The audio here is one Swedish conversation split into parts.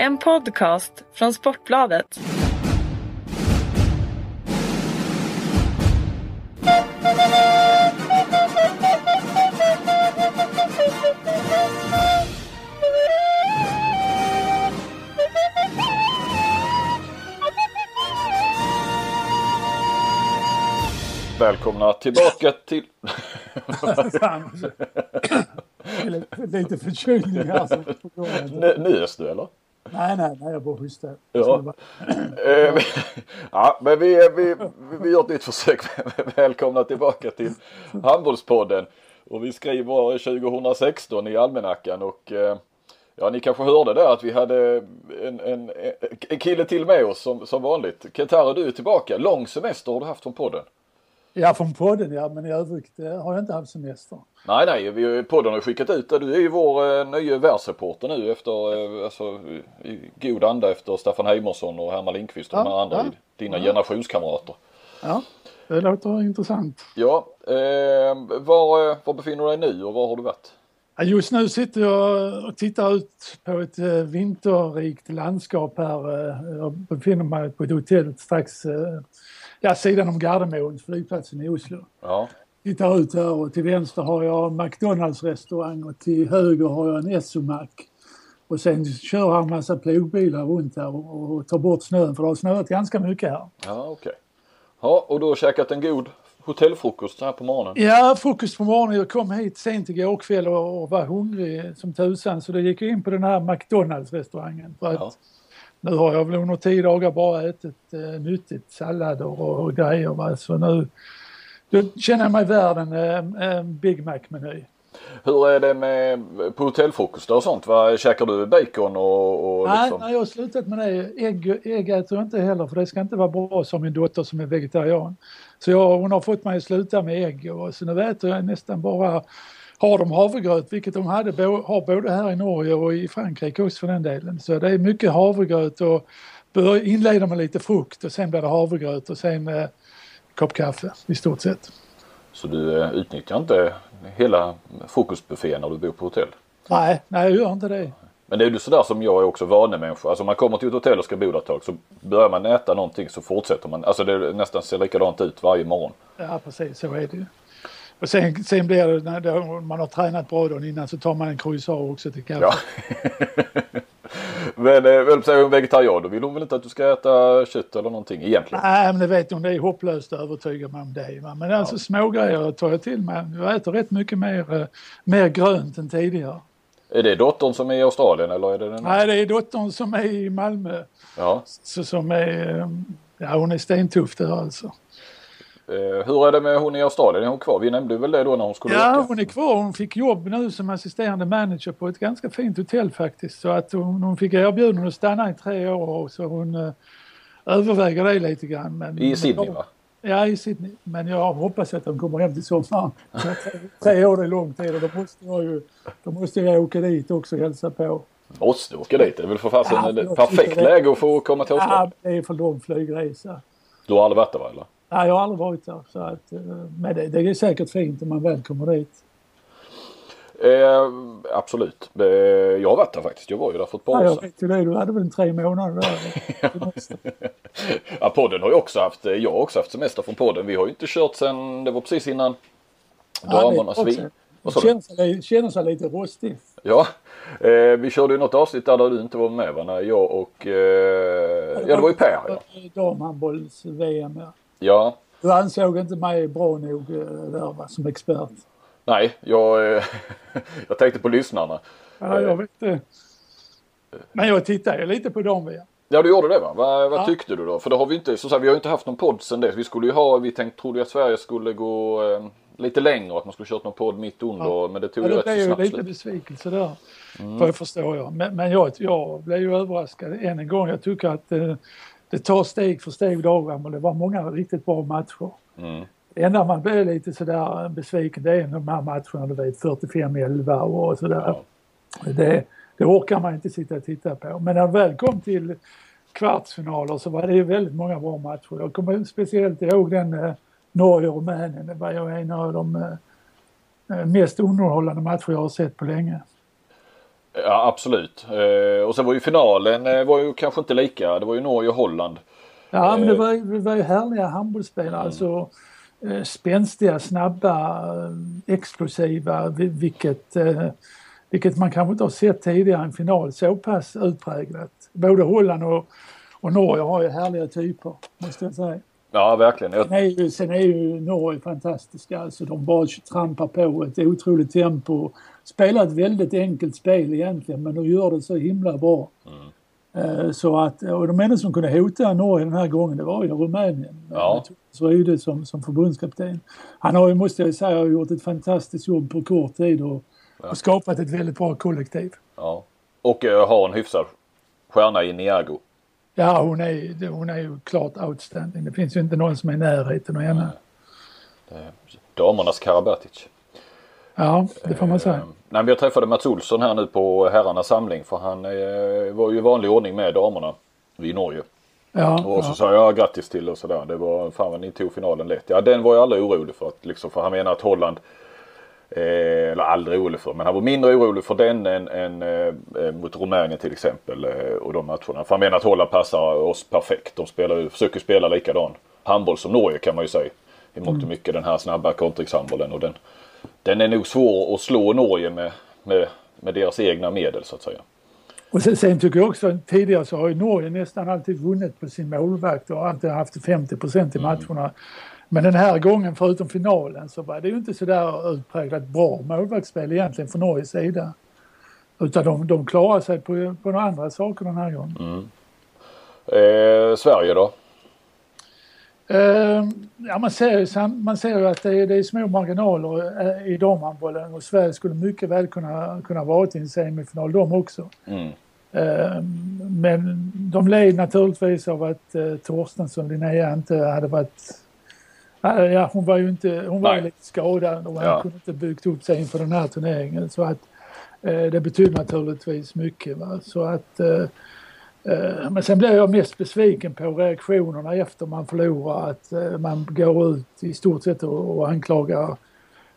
En podcast från Sportbladet. Välkomna tillbaka till... Lite, förkylning här. Så Nö- Nös du eller? Nej, nej, nej, jag bara hostade. Ja. Så det var- Eh, ja, men vi, vi, vi gör ett nytt försök. Välkomna tillbaka till Handbollspodden. Och vi skriver 2016 i almanackan och eh, ja, ni kanske hörde där att vi hade en, en, en kille till med oss som, som vanligt. Kentaro, du är tillbaka. Lång semester har du haft från podden. Ja, från podden ja, men i övrigt eh, har jag inte haft semester. Nej, nej, vi, podden har skickat ut det. Du är ju vår eh, nya världsreporter nu efter, eh, alltså, i god anda efter Staffan Heimersson och Herman Lindqvist och de Ja, här andra, ja. dina generationskamrater. Ja, det låter intressant. Ja, eh, var, eh, var befinner du dig nu och var har du varit? Ja, Just nu sitter jag och tittar ut på ett eh, vinterrikt landskap här. Jag befinner mig på ett hotell strax ja, sidan om Gardermoen, flygplatsen i Oslo. Ja, Tittar ut här och till vänster har jag McDonalds restaurang och till höger har jag en Essomac. Och sen kör han massa plogbilar runt här och, och tar bort snön för det har snöat ganska mycket här. ja okej. Ja, och du har käkat en god hotellfrukost här på morgonen? Ja, frukost på morgonen. Jag kom hit sent igår kväll och, och var hungrig som tusan så då gick jag in på den här McDonalds restaurangen. För att Ja. Nu har jag väl under tio dagar bara ätit eh, nyttigt, sallader och, och grejer. Va? Så nu då känner jag mig värd en, eh, en Big Mac-meny. Hur är det med på hotellfrukostar och sånt? Vad käkar du bacon och, och Nej, liksom? nej, jag har slutat med det. Ägg, ägg äter jag inte heller för det ska inte vara bra som min dotter som är vegetarian. Så jag, hon har fått mig att sluta med ägg och så nu äter jag nästan bara har de havregröt, vilket de hade, har både här i Norge och i Frankrike också för den delen. Så det är mycket havregröt och bör inleda med lite frukt och sen blir det havregröt och sen eh, kopp kaffe i stort sett. Så du eh, utnyttjar inte hela frukostbuffén när du bor på hotell? Nej, nej jag gör inte det. Men det är ju sådär som jag är också vanemänniska. Alltså om man kommer till ett hotell och ska bo där ett tag så börjar man äta någonting så fortsätter man. Alltså det nästan ser likadant ut varje morgon. Ja precis, så är det ju. Och sen, sen blir det när man har tränat bra dagen innan så tar man en croissant också till kaffe. Ja. Men eh, säger hon vegetarian då vill hon väl inte att du ska äta kött eller någonting egentligen? Nej men det vet hon, det är hopplöst att övertyga mig om det. Va? Men alltså små grejer tar jag till mig. Jag äter rätt mycket mer, eh, mer grönt än tidigare. Är det dottern som är i Australien eller är det den? Nej det är dottern som är i Malmö. Ja. Så, som är, eh, ja hon är stentuff där alltså. Eh, hur är det med hon i Australien? Är hon kvar? Vi nämnde väl det då när hon skulle Ja åka? hon är kvar, hon fick jobb nu som assisterande manager på ett ganska fint hotell faktiskt. Så att hon, hon fick erbjudande att stanna i tre år och så hon eh, överväger det lite grann. Men, I Sydney va? Ja, i Sydney. Men jag hoppas att de kommer hem till sommaren. Tre- år är lång tid och då måste jag ju då måste jag åka dit också och hälsa på. Måste åka dit. Det är väl för fasen Ja, perfekt läge att få komma till Ja, Australien. det är för lång flygresa. Du har aldrig varit där va? Eller? Nej, jag har aldrig varit där. Så att, eh, men det, det är säkert fint om man väl kommer dit. Eh, absolut. Eh, jag har varit där faktiskt. Jag var ju där för ett par Ja, år jag sedan. vet ju det. Du hade väl en tre månader där? Ja, podden har ju också haft, eh, jag har också haft semester från podden. Vi har ju inte kört sen, det var precis innan Ja, det damernas också. vin. Du? Känner sig, känner sig lite rostig. Ja, eh, vi körde ju något avsnitt där, där du inte var med va? När jag och, eh, ja det var ju Per ja. Damhandbolls-VM. Ja. Ja, Du ansåg inte mig bra nog eh, där va, som expert. nej, jag, eh, jag tänkte på lyssnarna. Ja, jag vet det. Men jag tittar ju lite på dem. Ja. Ja du gjorde det va? Vad, vad Ja. tyckte du då? För det har vi inte, så sagt, vi har ju inte haft någon podd sen dess. Vi skulle ju ha, vi tänkte, trodde ju att Sverige skulle gå eh, lite längre, att man skulle kört någon podd mitt under, men det tog Ja, ju det rätt blev så ju snabbt lite slut. besvikelse där. För jag förstår jag. Men, men jag, jag blev ju överraskad än en gång. Jag tycker att eh, det tar steg för steg dagen och det var många riktigt bra matcher. Mm. Det enda man blir lite sådär besviken det är de här matcherna du vet 45-11 och sådär. Ja. Det, det orkar man inte sitta och titta på. Men när det väl kom till kvartsfinaler så var det ju väldigt många bra matcher. Jag kommer speciellt ihåg den eh, Norge-Rumänien. Det var ju en av de eh, eh, mest underhållande matcher jag har sett på länge. Ja absolut. Eh, och sen var ju finalen eh, var ju kanske inte lika. Det var ju Norge och Holland. Ja men det var, det var ju härliga handbollsspelare. Mm. Alltså, eh, spänstiga, snabba, eh, explosiva. Vilket, eh, vilket man kanske inte har sett tidigare i en final så pass utpräglat. Både Holland och, och Norge har ju härliga typer måste jag säga. Ja, verkligen. Sen är, ju, sen är ju Norge fantastiska. Alltså, de bara trampar på ett otroligt tempo. Spelar ett väldigt enkelt spel egentligen, men de gör det så himla bra. Mm. Uh, så att, och de enda som kunde hota Norge den här gången, det var ju Rumänien. Ja. Rydde som, som förbundskapten. Han har ju, måste jag säga, gjort ett fantastiskt jobb på kort tid och, ja. och skapat ett väldigt bra kollektiv. Ja. Och uh, har en hyfsad stjärna i Niago. Ja, hon är, hon är ju klart outstanding. Det finns ju inte någon som är i närheten av henne. Damernas Karabatic. Ja, det får man säga. Eh, nej, jag träffade Mats Olsson här nu på herrarnas samling för han eh, var ju i vanlig ordning med damerna i Norge. Ja, och så ja. sa jag grattis till och sådär. Det var fan vad ni tog finalen lätt. Ja den var jag aldrig orolig för. Att, liksom, för han menar att Holland Eh, eller aldrig orolig för, men han var mindre orolig för den än, än eh, mot Rumänien till exempel eh, och de matcherna. För han menar att Holland passar oss perfekt. De spelar, försöker spela likadan handboll som Norge kan man ju säga. I mångt och mm. mycket den här snabba kontringshandbollen och den, den är nog svår att slå Norge med, med, med deras egna medel så att säga. Och sen, sen tycker jag också tidigare så har ju Norge nästan alltid vunnit på sin målvakt och alltid haft 50 procent i mm. matcherna. Mm. Men den här gången, förutom finalen, så var det ju inte sådär utpräglat bra målvaktsspel egentligen från Norges sida. Utan de, de klarar sig på, på några andra saker den här gången. Mm. Eh, Sverige då? Eh, ja, man ser ju man ser att det är, det är små marginaler eh, i damhandbollen och Sverige skulle mycket väl kunna, kunna vara i en semifinal de också. Mm. Eh, men de led naturligtvis av att eh, Torstensson, Linnea, inte hade varit Ja, hon var ju inte, hon var lite skadad och ja. kunde inte byggt upp sig inför den här turneringen. Så att eh, det betyder naturligtvis mycket. Va? Så att, eh, eh, men sen blev jag mest besviken på reaktionerna efter man förlorar. Att eh, man går ut i stort sett och, och anklagar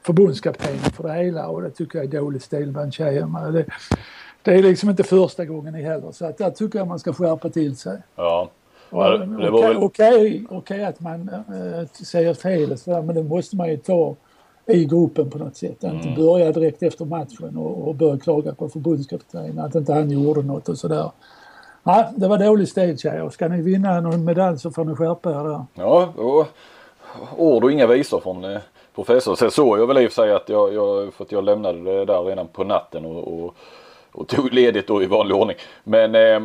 förbundskaptenen för det hela och det tycker jag är dålig stil bland tjejerna. Det, det är liksom inte första gången i heller så att där tycker jag man ska skärpa till sig. Ja. Okej okay, okay, okay, att man äh, säger fel så men det måste man ju ta i gruppen på något sätt. Mm. Inte börja direkt efter matchen och, och börja klaga på förbundskaptenen att inte han gjorde något och sådär. Nej, det var dålig stil tjejer. Ska ni vinna någon medalj så får ni skärpa er där. Ja, och ord och inga visor från eh, professor. Sen såg jag väl i och för sig att jag, jag, för att jag lämnade det där redan på natten och, och och tog ledigt då i vanlig ordning. Men eh,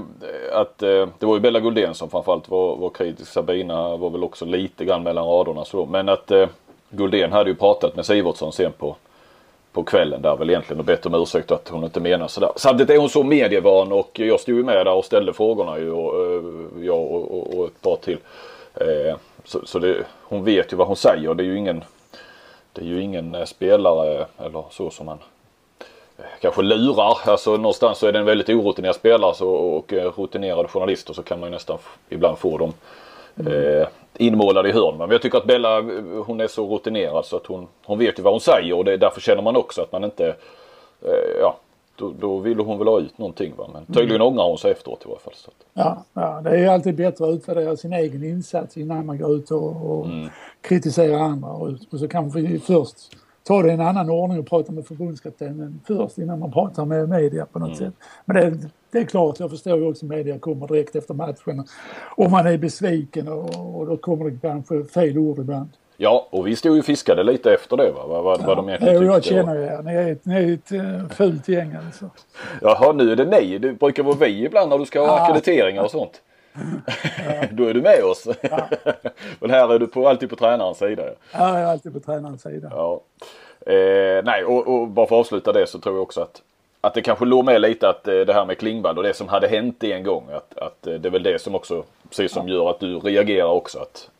att eh, det var ju Bella Guldén som framförallt var, var kritisk. Sabina var väl också lite grann mellan raderna så. Men att eh, Guldén hade ju pratat med Sivertsson sen på, på kvällen där väl egentligen och bett om ursäkt att hon inte menar sådär. Samtidigt är hon så medievan och jag stod ju med där och ställde frågorna ju och, eh, jag och, och, och ett par till. Eh, så, så det, hon vet ju vad hon säger. Det är ju ingen, det är ju ingen eh, spelare eller så som man kanske lurar. Alltså någonstans så är det en väldigt orutinerad spelare så, och rutinerade journalister så kan man ju nästan ibland få dem mm. eh, inmålade i hörn. Men jag tycker att Bella hon är så rutinerad så att hon, hon vet ju vad hon säger och det, därför känner man också att man inte eh, ja, då, då ville hon väl ha ut någonting va. Men tydligen mm. ångrar hon sig efteråt i varje fall. Så. Ja, ja, det är ju alltid bättre att utvärdera sin egen insats innan man går ut och, och mm. kritiserar andra. Och, och så kanske först ta det i en annan ordning och prata med förbundskaptenen först innan man pratar med media på något mm. sätt. Men det, det, är klart, jag förstår ju också att media kommer direkt efter matchen och man är besviken och, och då kommer det kanske fel ord ibland. Ja, och vi stod ju och fiskade lite efter det va? Vad, vad, ja, vad de egentligen tyckte. Jag känner ju er. Ni är ett, ni är ett uh, fult gäng alltså. Jaha, nu är det ni. Det brukar vara vi ibland när du ska ha ja. akkrediteringar och sånt. Ja. Då är du med oss. Ja. Men här är du på, alltid på tränarens sida. Ja, jag är alltid på tränarens sida. Ja. Eh, nej, och, och, bara för att avsluta det så tror jag också att att det kanske låg med lite att eh, det här med Klingvall och det som hade hänt en gång. Att, att eh, det är väl det som också, precis som gör att du reagerar också. Att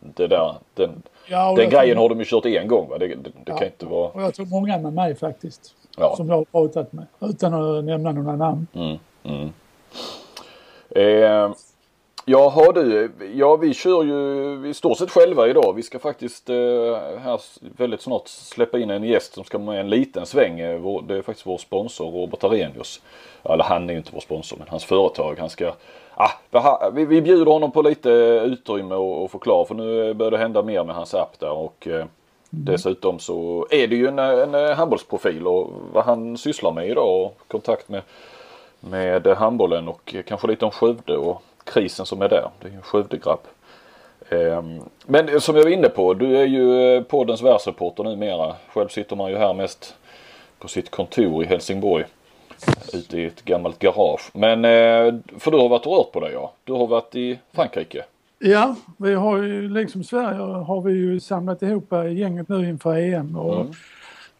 det där, den, ja, den grejen tror... har de ju kört en gång va? Det, det, det ja. kan inte vara... Och jag tror många med mig faktiskt. Ja. Som jag har pratat med. Utan att nämna några namn. Mm, mm. Eh, Jaha du, ja vi kör ju i stort sett själva idag. Vi ska faktiskt eh, här väldigt snart släppa in en gäst som ska med en liten sväng. Eh, det är faktiskt vår sponsor Robert Arrhenius. Eller han är ju inte vår sponsor men hans företag. Han ska, ah, vi, vi bjuder honom på lite utrymme och, och förklara för nu börjar det hända mer med hans app där och eh, mm. dessutom så är det ju en, en handbollsprofil och vad han sysslar med idag och kontakt med med handbollen och kanske lite om Skövde och krisen som är där. Det är ju en Skövdegrabb. Ehm, men som jag var inne på, du är ju eh, poddens världsreporter numera. Själv sitter man ju här mest på sitt kontor i Helsingborg. Ute i ett gammalt garage. Men eh, för du har varit och rört på dig ja. Du har varit i Frankrike. Ja, vi har ju liksom Sverige har vi ju samlat ihop gänget nu inför EM. Och, mm.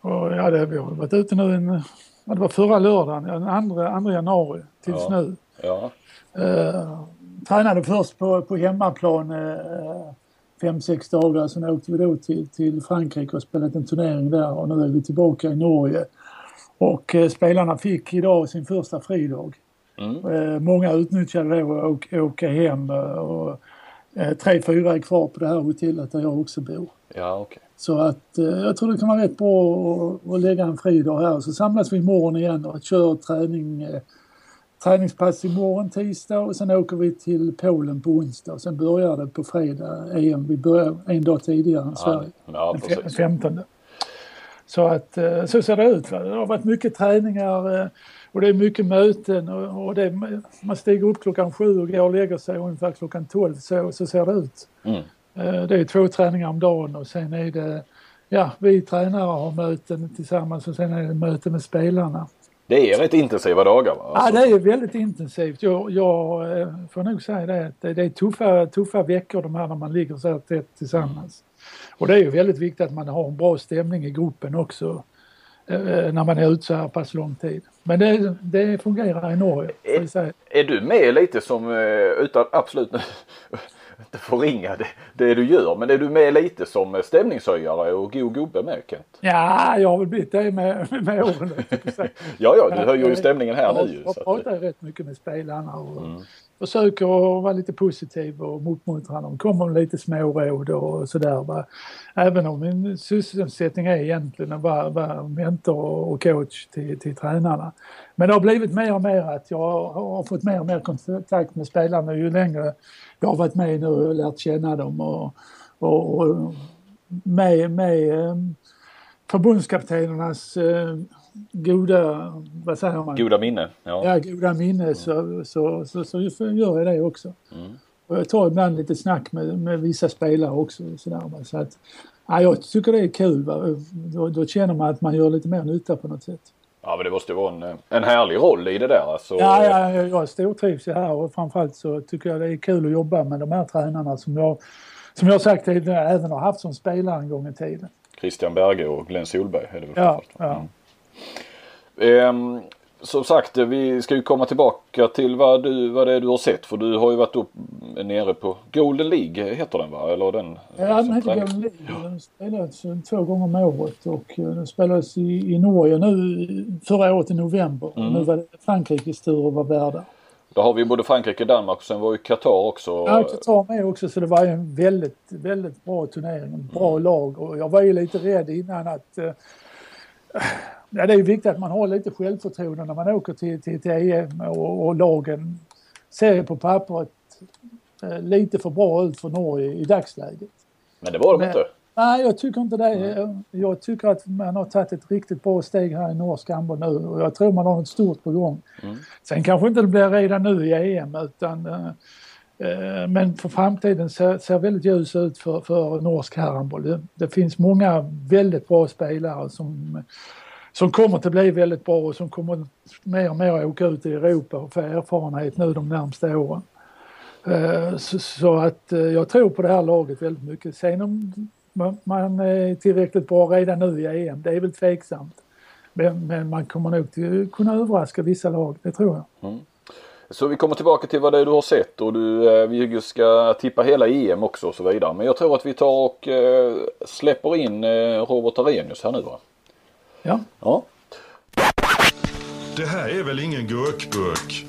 och ja, det, vi har varit ute nu en, det var förra lördagen, den 2 januari tills ja. nu. Ja. Uh, tränade först på, på hemmaplan uh, fem, sex dagar. Sen åkte vi då till, till Frankrike och spelade en turnering där och nu är vi tillbaka i Norge. Och uh, spelarna fick idag sin första fridag. Mm. Uh, många utnyttjade då att åka, hem och tre, fyra är kvar på det här hotellet där jag också bor. Ja, okay. Så att eh, jag tror det kan vara rätt bra att, att lägga en fridag här. Så samlas vi imorgon igen och kör träning, eh, träningspass imorgon tisdag och sen åker vi till Polen på onsdag. Och sen börjar det på fredag EM. Vi börjar en dag tidigare än Sverige. Ja, den 15. Så att eh, så ser det ut. Va? Det har varit mycket träningar eh, och det är mycket möten och, och det, man stiger upp klockan sju och går och lägger sig ungefär klockan tolv. Så, så ser det ut. Mm. Eh, det är två träningar om dagen och sen är det, ja vi tränare har möten tillsammans och sen är det möten med spelarna. Det är rätt intensiva dagar va? Alltså. Ja det är väldigt intensivt. Jag, jag eh, får nog säga det. Det, det är tuffa, tuffa veckor de här när man ligger så här tätt tillsammans. Och det är ju väldigt viktigt att man har en bra stämning i gruppen också. Eh, när man är ute så här pass lång tid. Men det, det fungerar i Norge. Är, är du med lite som, utan absolut inte förringa det, det du gör. Men är du med lite som stämningshöjare och god gubbe med Kent? Ja, jag har väl blivit det med, med åren. ja, ja, du höjer ju stämningen här jag, nu. Jag pratar att... rätt mycket med spelarna och mm. försöker vara lite positiv och uppmuntra dem. Kommer med lite småråd och sådär. Även om min sysselsättning är egentligen att vara, vara mentor och coach till, till tränarna. Men det har blivit mer och mer att jag har fått mer och mer kontakt med spelarna ju längre jag har varit med nu och lärt känna dem och, och, och med, med eh, förbundskaptenernas eh, goda, vad säger man? Goda minne. Ja, ja goda minne mm. så, så, så, så, gör jag det också. Mm. Och jag tar ibland lite snack med, med vissa spelare också. Sådär, så att, ja, jag tycker det är kul. Då, då känner man att man gör lite mer nytta på något sätt. Ja men det måste vara en, en härlig roll i det där. Alltså. Ja, ja, jag stortrivs ju här och framförallt så tycker jag det är kul att jobba med de här tränarna som jag, som jag sagt tidigare även har haft som spelare en gång i tiden. Christian Berge och Glenn Solberg är det väl ja, ja. Mm. Um, som sagt, vi ska ju komma tillbaka till vad, du, vad det är du har sett. För du har ju varit upp nere på Golden League, heter den va? Eller den, ja, den heter Golden League. Den spelades två gånger om året och eh, den spelades i, i Norge nu förra året i november. Mm. Nu var det Frankrikes tur att vara värdar. Då har vi både Frankrike och Danmark och sen var ju Qatar också. Ja, Qatar med också så det var ju en väldigt, väldigt bra turnering. Bra mm. lag och jag var ju lite rädd innan att Ja, det är viktigt att man har lite självförtroende när man åker till, till, till EM och, och lagen ser på pappret eh, lite för bra ut för Norge i dagsläget. Men det var de inte? Nej, jag tycker inte det. Mm. Jag tycker att man har tagit ett riktigt bra steg här i norsk handboll nu och jag tror man har något stort på gång. Mm. Sen kanske inte det blir redan nu i EM utan eh, eh, men för framtiden ser, ser väldigt ljus ut för, för norsk herrhandboll. Det, det finns många väldigt bra spelare som som kommer att bli väldigt bra och som kommer mer och mer att åka ut i Europa och få erfarenhet nu de närmsta åren. Eh, så att eh, jag tror på det här laget väldigt mycket. Sen om man är tillräckligt bra redan nu i EM, det är väl tveksamt. Men, man kommer nog till kunna överraska vissa lag, det tror jag. Mm. Så vi kommer tillbaka till vad det är du har sett och du, eh, vi ska tippa hela EM också och så vidare. Men jag tror att vi tar och släpper in Robert Arrhenius här nu va? Ja. ja. Det här är väl ingen gurkburk?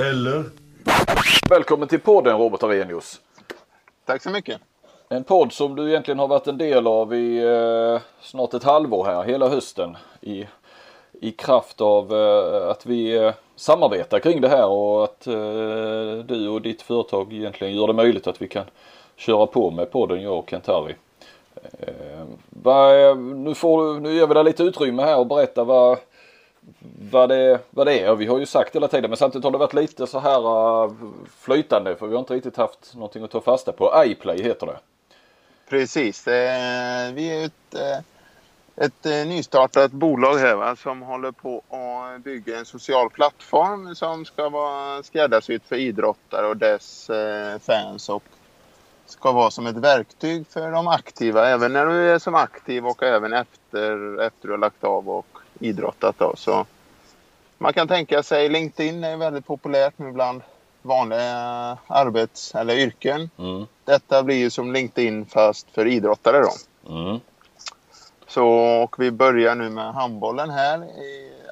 Eller? Välkommen till podden Robert Arrhenius. Tack så mycket. En podd som du egentligen har varit en del av i eh, snart ett halvår här, hela hösten. I, i kraft av eh, att vi eh, samarbetar kring det här och att eh, du och ditt företag egentligen gör det möjligt att vi kan köra på med podden jag och Kent-Harry. Eh, eh, nu, får, nu ger vi dig lite utrymme här och berätta vad, vad det, vad det är. Vi har ju sagt hela tiden men samtidigt har det varit lite så här uh, flytande för vi har inte riktigt haft någonting att ta fasta på. iPlay heter det. Precis. Eh, vi är ett, ett nystartat bolag här va, som håller på att bygga en social plattform som ska vara skräddarsydd för idrottare och dess eh, fans och ska vara som ett verktyg för de aktiva även när du är som aktiv och även efter, efter du har lagt av och idrottat. Då. Så man kan tänka sig LinkedIn är väldigt populärt nu bland vanliga arbets eller yrken. Mm. Detta blir ju som LinkedIn fast för idrottare då. Mm. Så och vi börjar nu med handbollen här.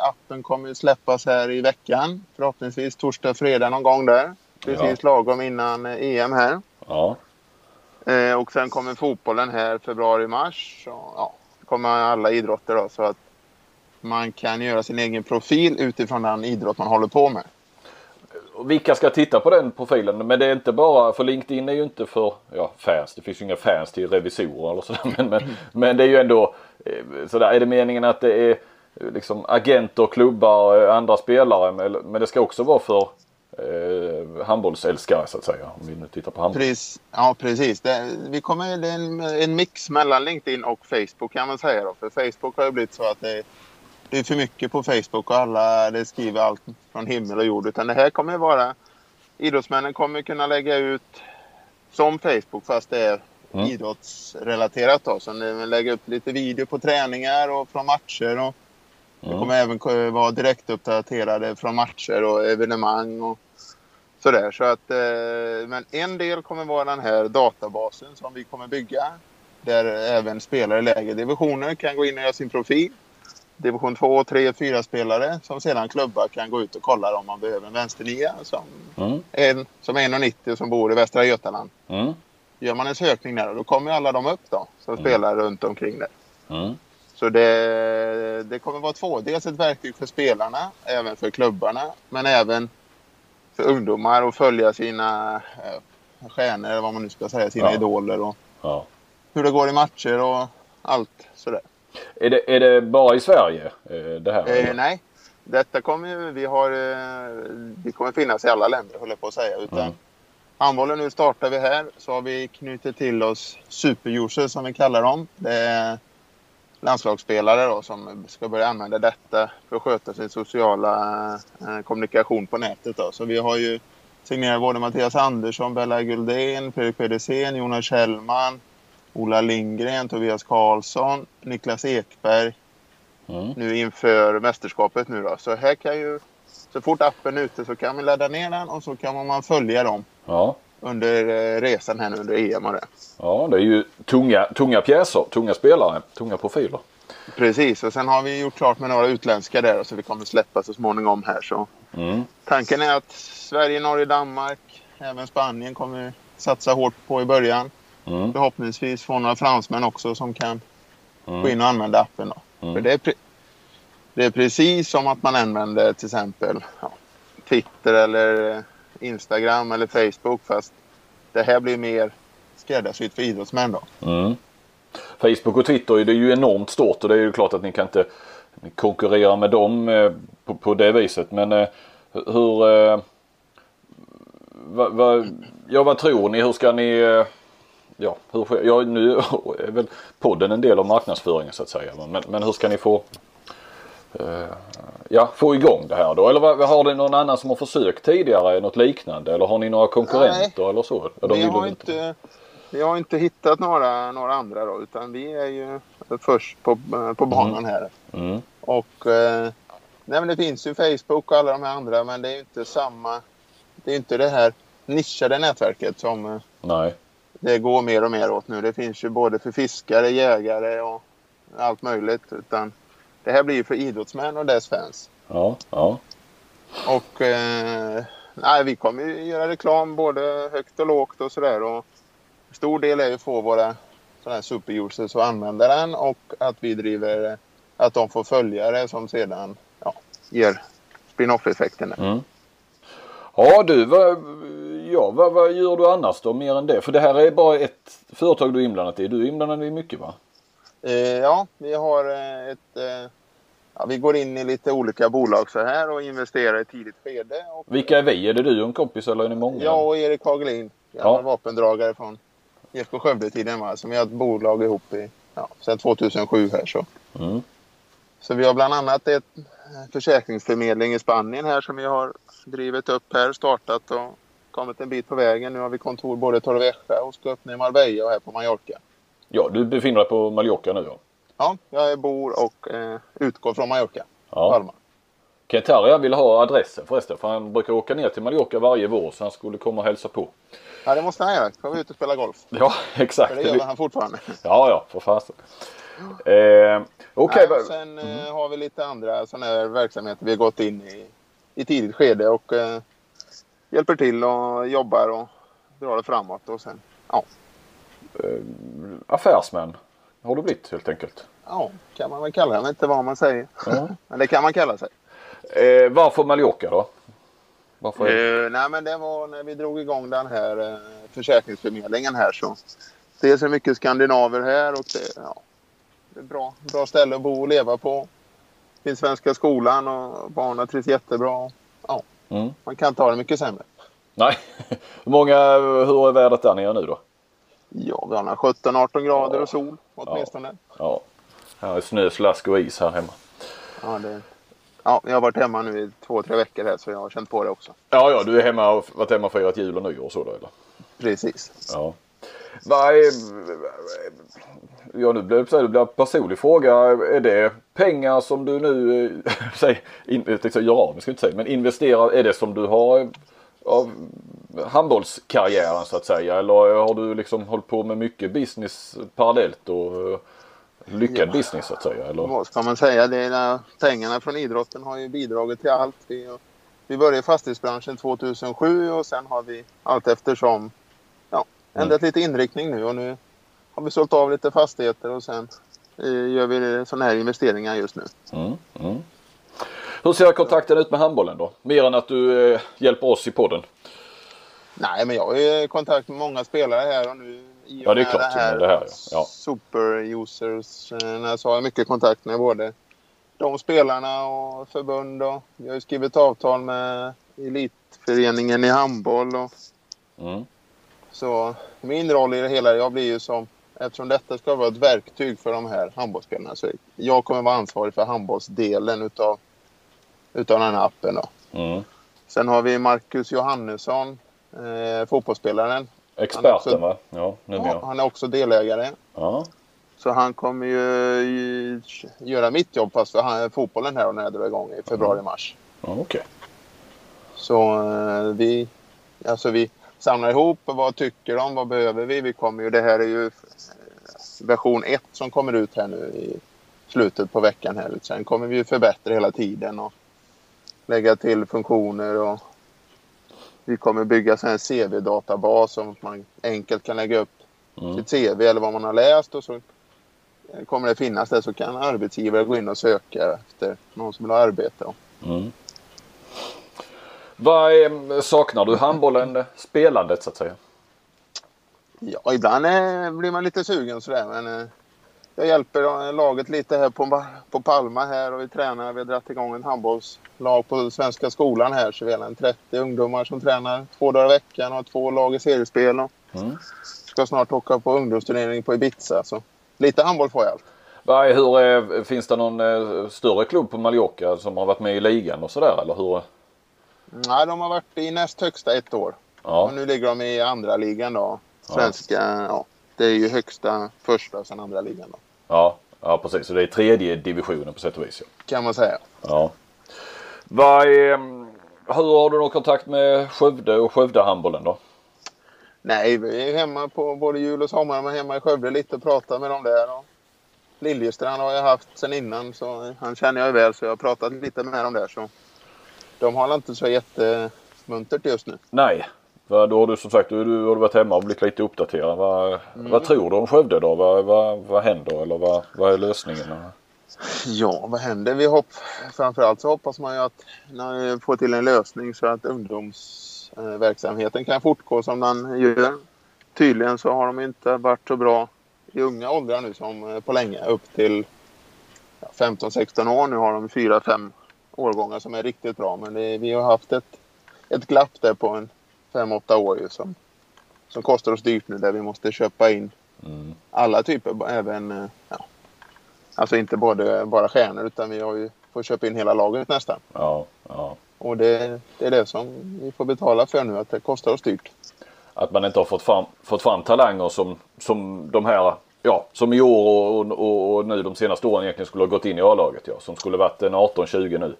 Appen kommer ju släppas här i veckan. Förhoppningsvis torsdag, fredag någon gång där. Precis ja. lagom innan EM här. Ja. Eh, och sen kommer fotbollen här februari, mars. Så, ja, kommer alla idrotter då. Så att man kan göra sin egen profil utifrån den idrott man håller på med. Vilka ska titta på den profilen? Men det är inte bara, för LinkedIn är ju inte för ja, fans. Det finns ju inga fans till revisorer eller sådär. Men, men, men det är ju ändå eh, sådär. Är det meningen att det är eh, liksom agenter, klubbar, eh, andra spelare. Men det ska också vara för eh, handbollsälskare så att säga. Om vi nu tittar på handboll. Precis. Ja precis. Det, vi kommer, det är en, en mix mellan LinkedIn och Facebook kan man säga. Då. För Facebook har ju blivit så att det det är för mycket på Facebook och alla det skriver allt från himmel och jord. Utan det här kommer vara... Idrottsmännen kommer kunna lägga ut som Facebook fast det är mm. idrottsrelaterat. Då. Så de lägger upp lite video på träningar och från matcher. Och Det mm. kommer även vara direktuppdaterade från matcher och evenemang och sådär. Så att, eh, men en del kommer vara den här databasen som vi kommer bygga. Där även spelare i lägre divisioner kan gå in och göra sin profil division 2, 3, 4 spelare som sedan klubbar kan gå ut och kolla om man behöver en vänsternia som, mm. en, som är 1,90 och som bor i Västra Götaland. Mm. Gör man en sökning där då kommer alla de upp då som mm. spelar runt omkring där. Mm. Så det, det kommer vara två. Dels ett verktyg för spelarna, även för klubbarna, men även för ungdomar att följa sina eh, stjärnor, eller vad man nu ska säga, sina ja. idoler och ja. hur det går i matcher och allt sådär. Är det, är det bara i Sverige eh, det här? Eh, nej, detta kommer ju, vi har, eh, det kommer finnas i alla länder håller jag på att säga. Utan mm. Handbollen nu startar vi här så har vi knutit till oss superusers som vi kallar dem. Det är landslagsspelare då, som ska börja använda detta för att sköta sin sociala eh, kommunikation på nätet. Då. Så vi har ju signerat både Mattias Andersson, Bella Guldén, Fredrik Pedersen, Jonas Kjellman, Ola Lindgren, Tobias Karlsson, Niklas Ekberg. Mm. Nu inför mästerskapet nu då. Så här kan ju, så fort appen är ute så kan man ladda ner den och så kan man följa dem. Ja. Under eh, resan här nu under EM och det. Ja, det är ju tunga, tunga pjäser, tunga spelare, tunga profiler. Precis, och sen har vi gjort klart med några utländska där så vi kommer släppa så småningom här. Så. Mm. Tanken är att Sverige, Norge, Danmark, även Spanien kommer satsa hårt på i början. Mm. Förhoppningsvis få några fransmän också som kan mm. gå in och använda appen. Då. Mm. För det, är det är precis som att man använder till exempel ja, Twitter eller Instagram eller Facebook fast det här blir mer skräddarsytt för idrottsmän. Då. Mm. Facebook och Twitter är det ju enormt stort och det är ju klart att ni kan inte konkurrera med dem eh, på, på det viset. Men eh, hur... Eh, va, va, ja, vad tror ni? Hur ska ni ja, hur, ja, nu är väl podden en del av marknadsföringen så att säga. Men, men hur ska ni få ja, få igång det här då? Eller har det någon annan som har försökt tidigare något liknande? Eller har ni några konkurrenter Nej, eller så? vi, har inte, vi har inte hittat några, några andra då utan vi är ju först på, på banan mm. här. Mm. Och eh, nej, men det finns ju Facebook och alla de här andra men det är ju inte samma. Det är inte det här nischade nätverket som eh, Nej det går mer och mer åt nu. Det finns ju både för fiskare, jägare och allt möjligt. Utan det här blir ju för idrottsmän och dess fans. Ja, ja. Och eh, nej, vi kommer ju göra reklam både högt och lågt och sådär. Och stor del är ju att få våra sådana här superusers att använda den och att vi driver att de får följare som sedan ja, ger spin-off-effekten. Mm. Ja du, vad, ja, vad, vad gör du annars då mer än det? För det här är bara ett företag du är inblandad i. Du är inblandad i mycket va? Eh, ja, vi har eh, ett... Eh, ja, vi går in i lite olika bolag så här och investerar i tidigt skede. Och, Vilka är vi? Är det du och en kompis eller är ni många? Jag och Erik Hagelin, gammal Ja. vapendragare från IFK Skövde-tiden som vi har ett bolag ihop i ja, sedan 2007 här så. Mm. Så vi har bland annat ett försäkringsförmedling i Spanien här som vi har drivit upp här, startat och kommit en bit på vägen. Nu har vi kontor både i Torrevieja och ska öppna i Marbella och här på Mallorca. Ja, du befinner dig på Mallorca nu ja. Ja, jag bor och eh, utgår från Mallorca, Ja. Palma. Kent Harry vill ha adressen förresten för han brukar åka ner till Mallorca varje vår så han skulle komma och hälsa på. Ja, det måste han göra. Ska vi ut och spela golf? Ja, exakt. För det gör han fortfarande. Ja, ja, för fasen. Eh, Okej, Nej, sen eh, har vi lite andra sådana här verksamheter vi har gått in i i tidigt skede och eh, hjälper till och jobbar och drar det framåt. Och sen, ja, affärsmän har du blivit helt enkelt. ja, kan man väl kalla det. Jag vet inte vad man säger. Ja. Men det kan man kalla sig. Eh, varför Mallorca då? Varför? Eh, nej, men det var när vi drog igång den här eh, försäkringsförmedlingen här så. Dels är det mycket skandinaver här och det, ja, det är bra, bra ställe att bo och leva på. Finns Svenska skolan och barnen trivs jättebra. Ja, Mm. man kan inte ha det mycket sämre. Nej, hur många, hur är vädret där nere nu då? Ja, vi har några 17-18 grader och sol åtminstone. Ja, är snö, slask och is här hemma. Ja, det, ja, jag har varit hemma nu i två, tre veckor här så jag har känt på det också. Ja, ja, du är hemma och varit hemma och firat jul och nyår och så då eller? Precis. Ja. Vad är, ja nu blir det blir en personlig fråga. Är det pengar som du nu, eh, säg, in, jag tänkte säga gör av ska inte säga, men investerar, är det som du har av handbollskarriären så att säga? Eller har du liksom hållit på med mycket business parallellt och eh, lyckad business så att säga? Eller? Vad ska man säga? Det är, pengarna från idrotten har ju bidragit till allt. Vi, vi började i fastighetsbranschen 2007 och sen har vi allt eftersom ja, ändrat lite inriktning nu och nu har vi sålt av lite fastigheter och sen eh, gör vi sådana här investeringar just nu. Mm, mm. Hur ser kontakten ut med handbollen då? Mer än att du eh, hjälper oss i podden. Nej, men jag har ju kontakt med många spelare här och nu i och Ja, det är klart, men det här, ja. super-users eh, så har jag mycket kontakt med både de spelarna och förbund. Och vi har ju skrivit avtal med elitföreningen i handboll. Och, Mm. så min roll i det hela, jag blir ju som, eftersom detta ska vara ett verktyg för de här handbollsspelarna, så jag kommer vara ansvarig för handbollsdelen utav, utav den här appen. Då. Mm. Sen har vi Marcus Johannesson, eh, fotbollsspelaren. Experten va? Ja, Ja, han är också delägare. Ja. Så han kommer ju göra mitt jobb fast för han, fotbollen här när jag drar igång i februari-mars. ja okej. Så eh, vi, alltså vi samlar ihop vad tycker de, vad behöver vi? Vi kommer ju, det här är ju eh, version 1 som kommer ut här nu i slutet på veckan här. Sen kommer vi ju förbättra hela tiden och lägga till funktioner och vi kommer bygga här CV-databas som man enkelt kan lägga upp Mm. sitt CV eller vad man har läst och så kommer det finnas där så kan arbetsgivare gå in och söka efter någon som vill ha arbete. Mm. Vad är, saknar du handbollen, eh, spelandet så att säga? Ja, ibland eh, blir man lite sugen sådär men eh, jag hjälper eh, laget lite här på, på Palma här och vi tränar. Vi har dragit igång en handbollslag på Svenska skolan här så vi har en 30 ungdomar som tränar två dagar i veckan och två lag i seriespel och Mm. ska snart åka på ungdomsturnering på Ibiza. Så lite handboll får jag allt. Vad hur är, finns det någon eh, större klubb på Mallorca som har varit med i ligan och sådär eller hur? Nej, de har varit i näst högsta ett år. Ja, Och nu ligger de i andra ligan då. Svenska, ja. Det är ju högsta första och sen andra ligan då. ja, ja precis. Så det är tredje divisionen på sätt och vis. Ja. Kan man säga. Ja. Vad är, mm, hur har du någon kontakt med Skövde och Skövdehandbollen då? Nej, vi är hemma på både jul och sommar. Men hemma i Skövde lite och pratar med dem där. Och Liljestrand har jag haft sen innan så han känner jag väl så jag har pratat lite med dem där. Så de har inte så jätte muntert just nu. Nej. Va, då har du som sagt du, du har varit hemma och blivit lite uppdaterad. Va, Mm. Vad tror du om Skövde då? Vad va, vad händer eller vad, vad är lösningen? Ja, vad händer? Vi hopp... Framförallt så hoppas man ju att när vi får till en lösning så att ungdomsverksamheten kan fortgå som den gör. Tydligen så har de inte varit så bra i unga åldrar nu som på länge. Upp till ja, 15-16 år. Nu har de 4-5 årgångar som är riktigt bra. Men det, vi har haft ett, ett glapp där på en 5-8 år ju som, som kostar oss dyrt nu där vi måste köpa in Mm. alla typer, även eh, ja, Alltså inte både, bara stjärnor utan vi har ju fått köpa in hela laget nästan. Ja, ja. Och det, det är det som vi får betala för nu, att det kostar oss dyrt. Att man inte har fått fram, fått fram talanger som, som de här, ja som i år och, och, och nu de senaste åren egentligen skulle ha gått in i A-laget. Ja, som skulle varit en 18-20 nu.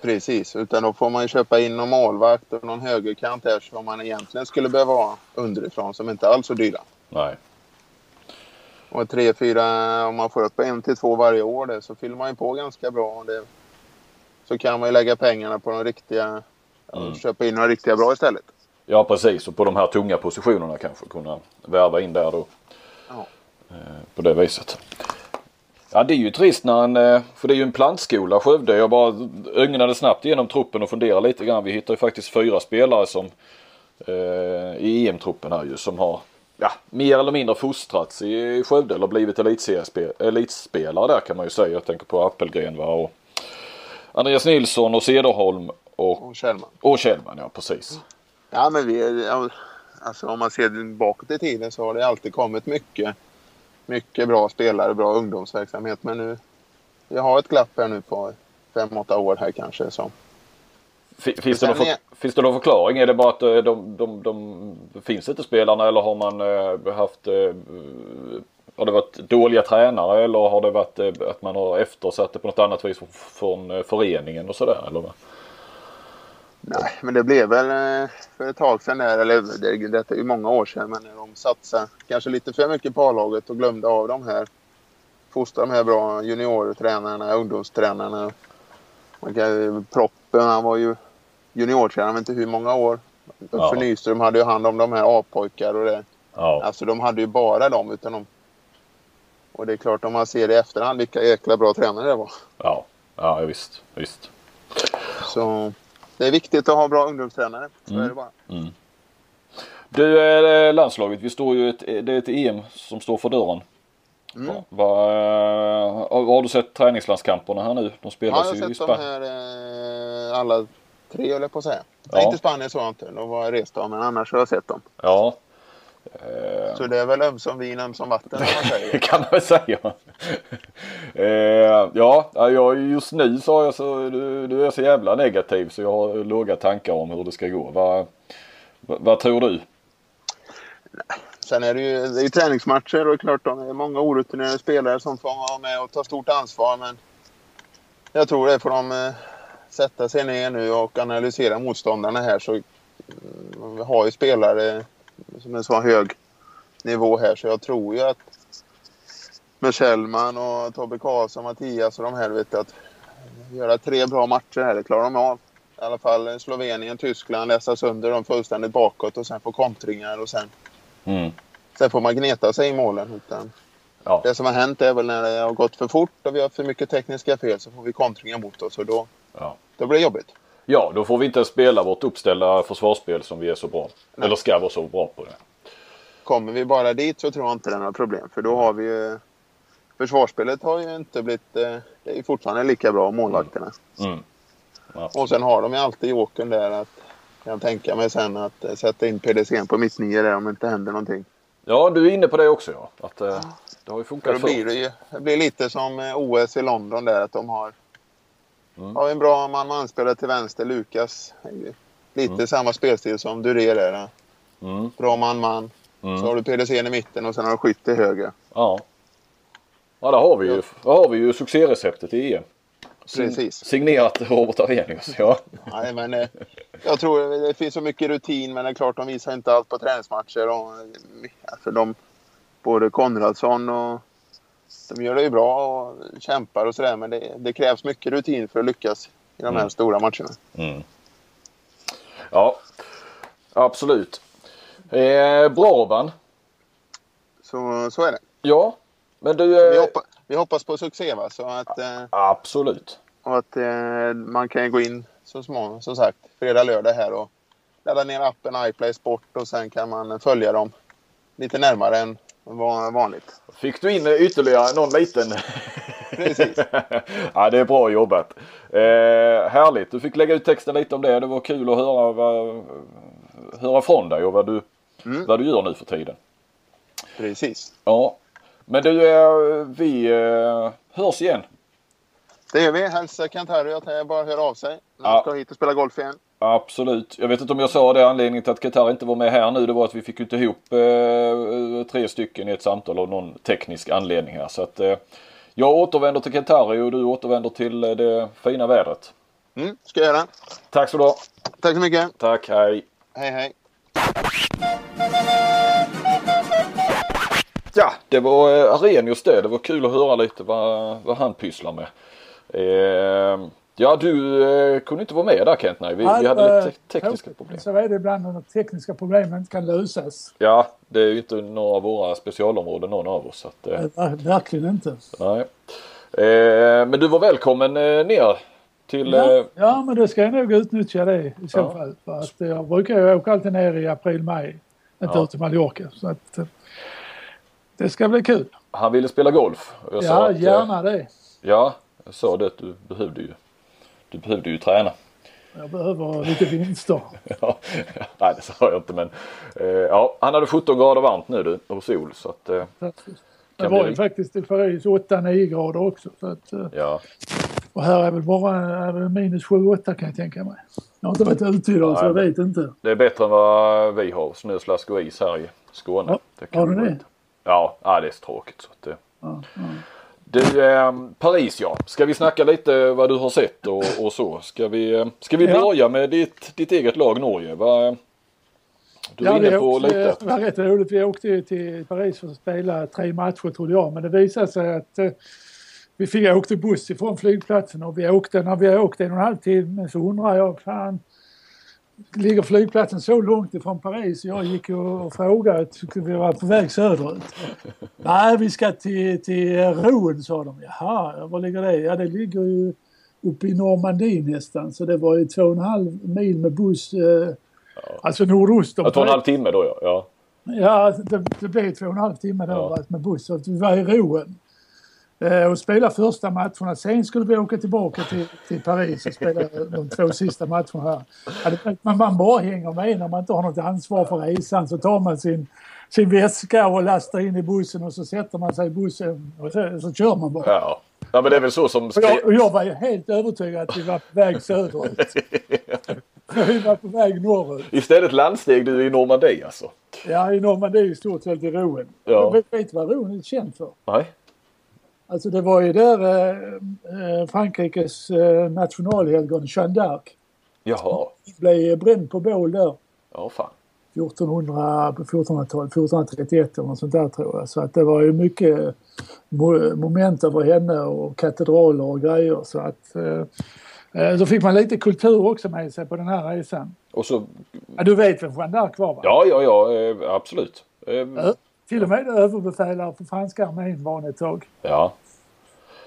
Precis, utan då får man ju köpa in någon målvakt och någon högerkant här som man egentligen skulle behöva ha underifrån som inte alls är så dyra. Nej. Och tre, fyra, om man får upp en till två varje år där, så fyller man ju på ganska bra. Och det, så kan man ju lägga pengarna på de riktiga, Mm. köpa in några riktiga bra istället. Ja precis och på de här tunga positionerna kanske kunna värva in där då. Ja. Eh, På det viset. Ja det är ju trist när en, eh, för det är ju en plantskola Skövde. Jag bara ögnade snabbt igenom truppen och funderade lite grann. Vi hittar ju faktiskt fyra spelare som eh, i EM-truppen här ju som har ja, mer eller mindre fostrats i Skövde eller blivit elitspelare där kan man ju säga. Jag tänker på Appelgren va och Andreas Nilsson och Cederholm och, Och Kjellman. och Kjellman ja precis. Ja, men vi, alltså om man ser bakåt i tiden så har det alltid kommit mycket, mycket bra spelare, bra ungdomsverksamhet. Men nu, vi har ett glapp här nu på fem, åtta år här kanske. Så. Fi- Finns det, någon för, finns det någon förklaring? Är det bara att eh, de, de, de, finns inte spelarna eller har man eh, haft eh, har det varit dåliga tränare eller har det varit eh, att man har eftersatt det på något annat vis från, eh, föreningen och sådär? Eller? Nej, men det blev väl eh, för ett tag sedan där, eller det, detta är ju många år sedan, men de satsade kanske lite för mycket på A-laget och glömde av de här, fostra de här bra juniortränarna, ungdomstränarna. Man kan, Proppen, han var ju juniortränare, men inte hur många år. Ja. Uffe Nyström hade ju hand om de här A-pojkar och det. Ja. Alltså de hade ju bara dem utan de... Och det är klart om man ser i efterhand vilka jäkla bra tränare det var. Ja. Ja visst. visst. Så det är viktigt att ha bra ungdomstränare. Så Mm. är det bara. Du eh, landslaget, vi står ju ett, det är ett EM som står för dörren. Mm. Va, va, har, har du sett träningslandskamperna här nu? De Ja, jag spelas har ju i sett de Spanien. här eh, alla tre höll jag på att säga. Ja. Nej, inte Spanien så jag inte. De var rest av, men annars har jag sett dem. Ja. Eh, Så det är väl ömsom vin, ömsom vatten man Det säger. kan man väl säga. eh, ja, ja, jag, just nu så jag så, du, du är så jävla negativ så jag har låga tankar om hur det ska gå. Vad vad- vad tror du? Sen är det ju, det är ju träningsmatcher och det är klart de är många orutinerade spelare som får vara med och ta stort ansvar. Men jag tror det får de eh, sätta sig ner nu och analysera motståndarna här. Så mm, vi har ju spelare som är så hög nivå här så jag tror ju att med Kjellman och Tobbe Karlsson, Mattias och de här vet att göra tre bra matcher här, det klarar de av. I alla fall Slovenien, Tyskland, läsa sönder dem fullständigt bakåt och sen få kontringar och sen Mm. Sen får man gneta sig i målen. Utan Ja. det som har hänt är väl när det har gått för fort och vi har för mycket tekniska fel så får vi kontringar mot oss och då, Ja. då blir det jobbigt. Ja, då får vi inte spela vårt uppställda försvarsspel som vi är så bra. Nej. Eller ska vara så bra på det. Kommer vi bara dit så tror jag inte det är några problem för då har vi ju Försvarsspelet har ju inte blivit, eh, det är fortfarande lika bra målvakterna. Mm. Och sen har de ju alltid jokern där att kan jag tänka mig sen att eh, sätta in PDC på mittnio där om det inte händer någonting. Ja, du är inne på det också ja. Att, eh, det har ju För funkat då blir det ju det blir lite som OS i London där att de har, Mm. har en bra man-man-spelare till vänster, Lukas. Lite Mm. samma spelstil som Duré där. Mm. Bra man-man. Mm. Så har du PDC i mitten och sen har du skytt till höger. Ja. Ja, där har vi ju, där har vi ju succéreceptet i EM. Precis. Signerat Robert Arrhenius. Ja. Nej, men, eh, jag tror det finns så mycket rutin men det är klart de visar inte allt på träningsmatcher. Och, alltså de, både Konradsson och de gör det ju bra och kämpar och sådär men det, det krävs mycket rutin för att lyckas i de här Mm. stora matcherna. Mm. Ja, absolut. Eh, Braban. Så, så är det. Ja, men du... Vi, Eh, hoppa, vi hoppas på succé va? Så att, eh, absolut. och att eh, man kan gå in så småningom, som sagt, fredag, lördag här och ladda ner appen iPlay Sport och sen kan man följa dem lite närmare än va- vanligt. Fick du in ytterligare någon liten? Precis. ja, det är bra jobbat. Eh, härligt. Du fick lägga ut texten lite om det. Det var kul att höra, vad, höra från dig och vad du, Mm. vad du gör nu för tiden. Precis. Ja, men du, eh, vi eh, hörs igen. Det gör vi. Hälsa Kent-Harry att han bara hör av sig när han ska hit och spela golf igen. Absolut. Jag vet inte om jag sa det anledningen till att Qatar inte var med här nu. Det var att vi fick inte ihop eh, tre stycken i ett samtal av någon teknisk anledning här. Så att eh, jag återvänder till Qatari och du återvänder till eh, det fina vädret. Mm, ska jag göra. Tack så du ha. Tack så mycket. Tack, hej. Hej hej. Ja, det var eh, Arrhenius det. Det var kul att höra lite vad, vad han pysslar med. Eh, ja, du eh, kunde inte vara med där Kent. Nej, vi, vi hade lite te- tekniska problem. Så är det ibland när tekniska problem inte kan lösas. Ja, det är ju inte några av våra specialområden någon av oss. Att, eh, Ver- Verkligen inte. nej. Eh, men du var välkommen eh, ner till... Ja, Eh, ja, men då ska jag nog utnyttja det i så Ja. fall. För att jag brukar ju åka alltid ner i april, maj. Inte Ja. ut till Mallorca. Så att, eh, det ska bli kul. han ville spela golf. Ja, att, eh, gärna det. Ja, jag sa det att du behövde ju, du behövde ju träna. Jag behöver lite vinster. Ja, nej det sa jag inte men eh, ja, han hade 17 grader varmt nu du och sol så att eh. Det var bli- ju faktiskt i Paris 8-9 grader också. Så att, eh, ja. och här är väl bara är väl minus 7-8 kan jag tänka mig. Jag har inte varit ute idag så jag vet inte. Det är bättre än vad vi har snö, slask och is här i Skåne. Ja, det kan har du det? lite- Ja, det är så tråkigt så att det... Ja, ja. Du, eh, Paris ja. Ska vi snacka lite vad du har sett och, och så? Ska vi, eh, ska vi Ja. börja med ditt, ditt eget lag Norge? Va, du är Ja, inne vi på åkte, lite. det var rätt roligt. Vi åkte ju till Paris för att spela tre matcher trodde jag. Men det visade sig att eh, vi fick åkte buss ifrån flygplatsen och vi åkte, när vi har åkt en och en halv timme så undrar jag, fan, ligger flygplatsen så långt ifrån Paris? Jag gick och frågade, vi var på väg söderut. Nej, vi ska till, till Rouen sa de. Jaha, var ligger det? Ja, det ligger ju uppe i Normandie nästan. Så det var ju två och en halv mil med buss. Eh, Alltså nordost om Jag tar en Paris. halv timme då ja. ja. Ja, det, det blev två och en halv timme då Ja. va, med buss. Så vi var i Rouen. Eh, och spela första matcherna. Sen skulle vi åka tillbaka till, till Paris och spela de två sista matcherna här. Man, man bara hänger med när man inte har något ansvar för resan. Så tar man sin, sin väska och lastar in i bussen och så sätter man sig i bussen och så, så kör man bara. ja. Ja men det är väl så som Och jag, och jag var helt övertygad att vi var på väg söderut. vi var på väg norrut. Istället landsteg du i Normandie alltså? Ja, i Normandie i stort sett i Rouen. Ja. Vet du vad Rouen är känt för? Nej? Alltså det var ju där eh, eh, Frankrikes eh, nationalhelgon Jeanne d'Arc Jaha. blev bränd på bål där. Ja fan. 1400, på 1400-talet, 1431 eller något sånt där tror jag. Så att det var ju mycket mo- moment över henne och katedraler och grejer. Så att eh, eh, då fick man lite kultur också med sig på den här resan. Och så, Ja, du vet vem Jeanne d'Arc var va? ja ja ja eh, absolut. Eh, Ö- Till och med överbefälare för franska armén var hon ett tag. Ja.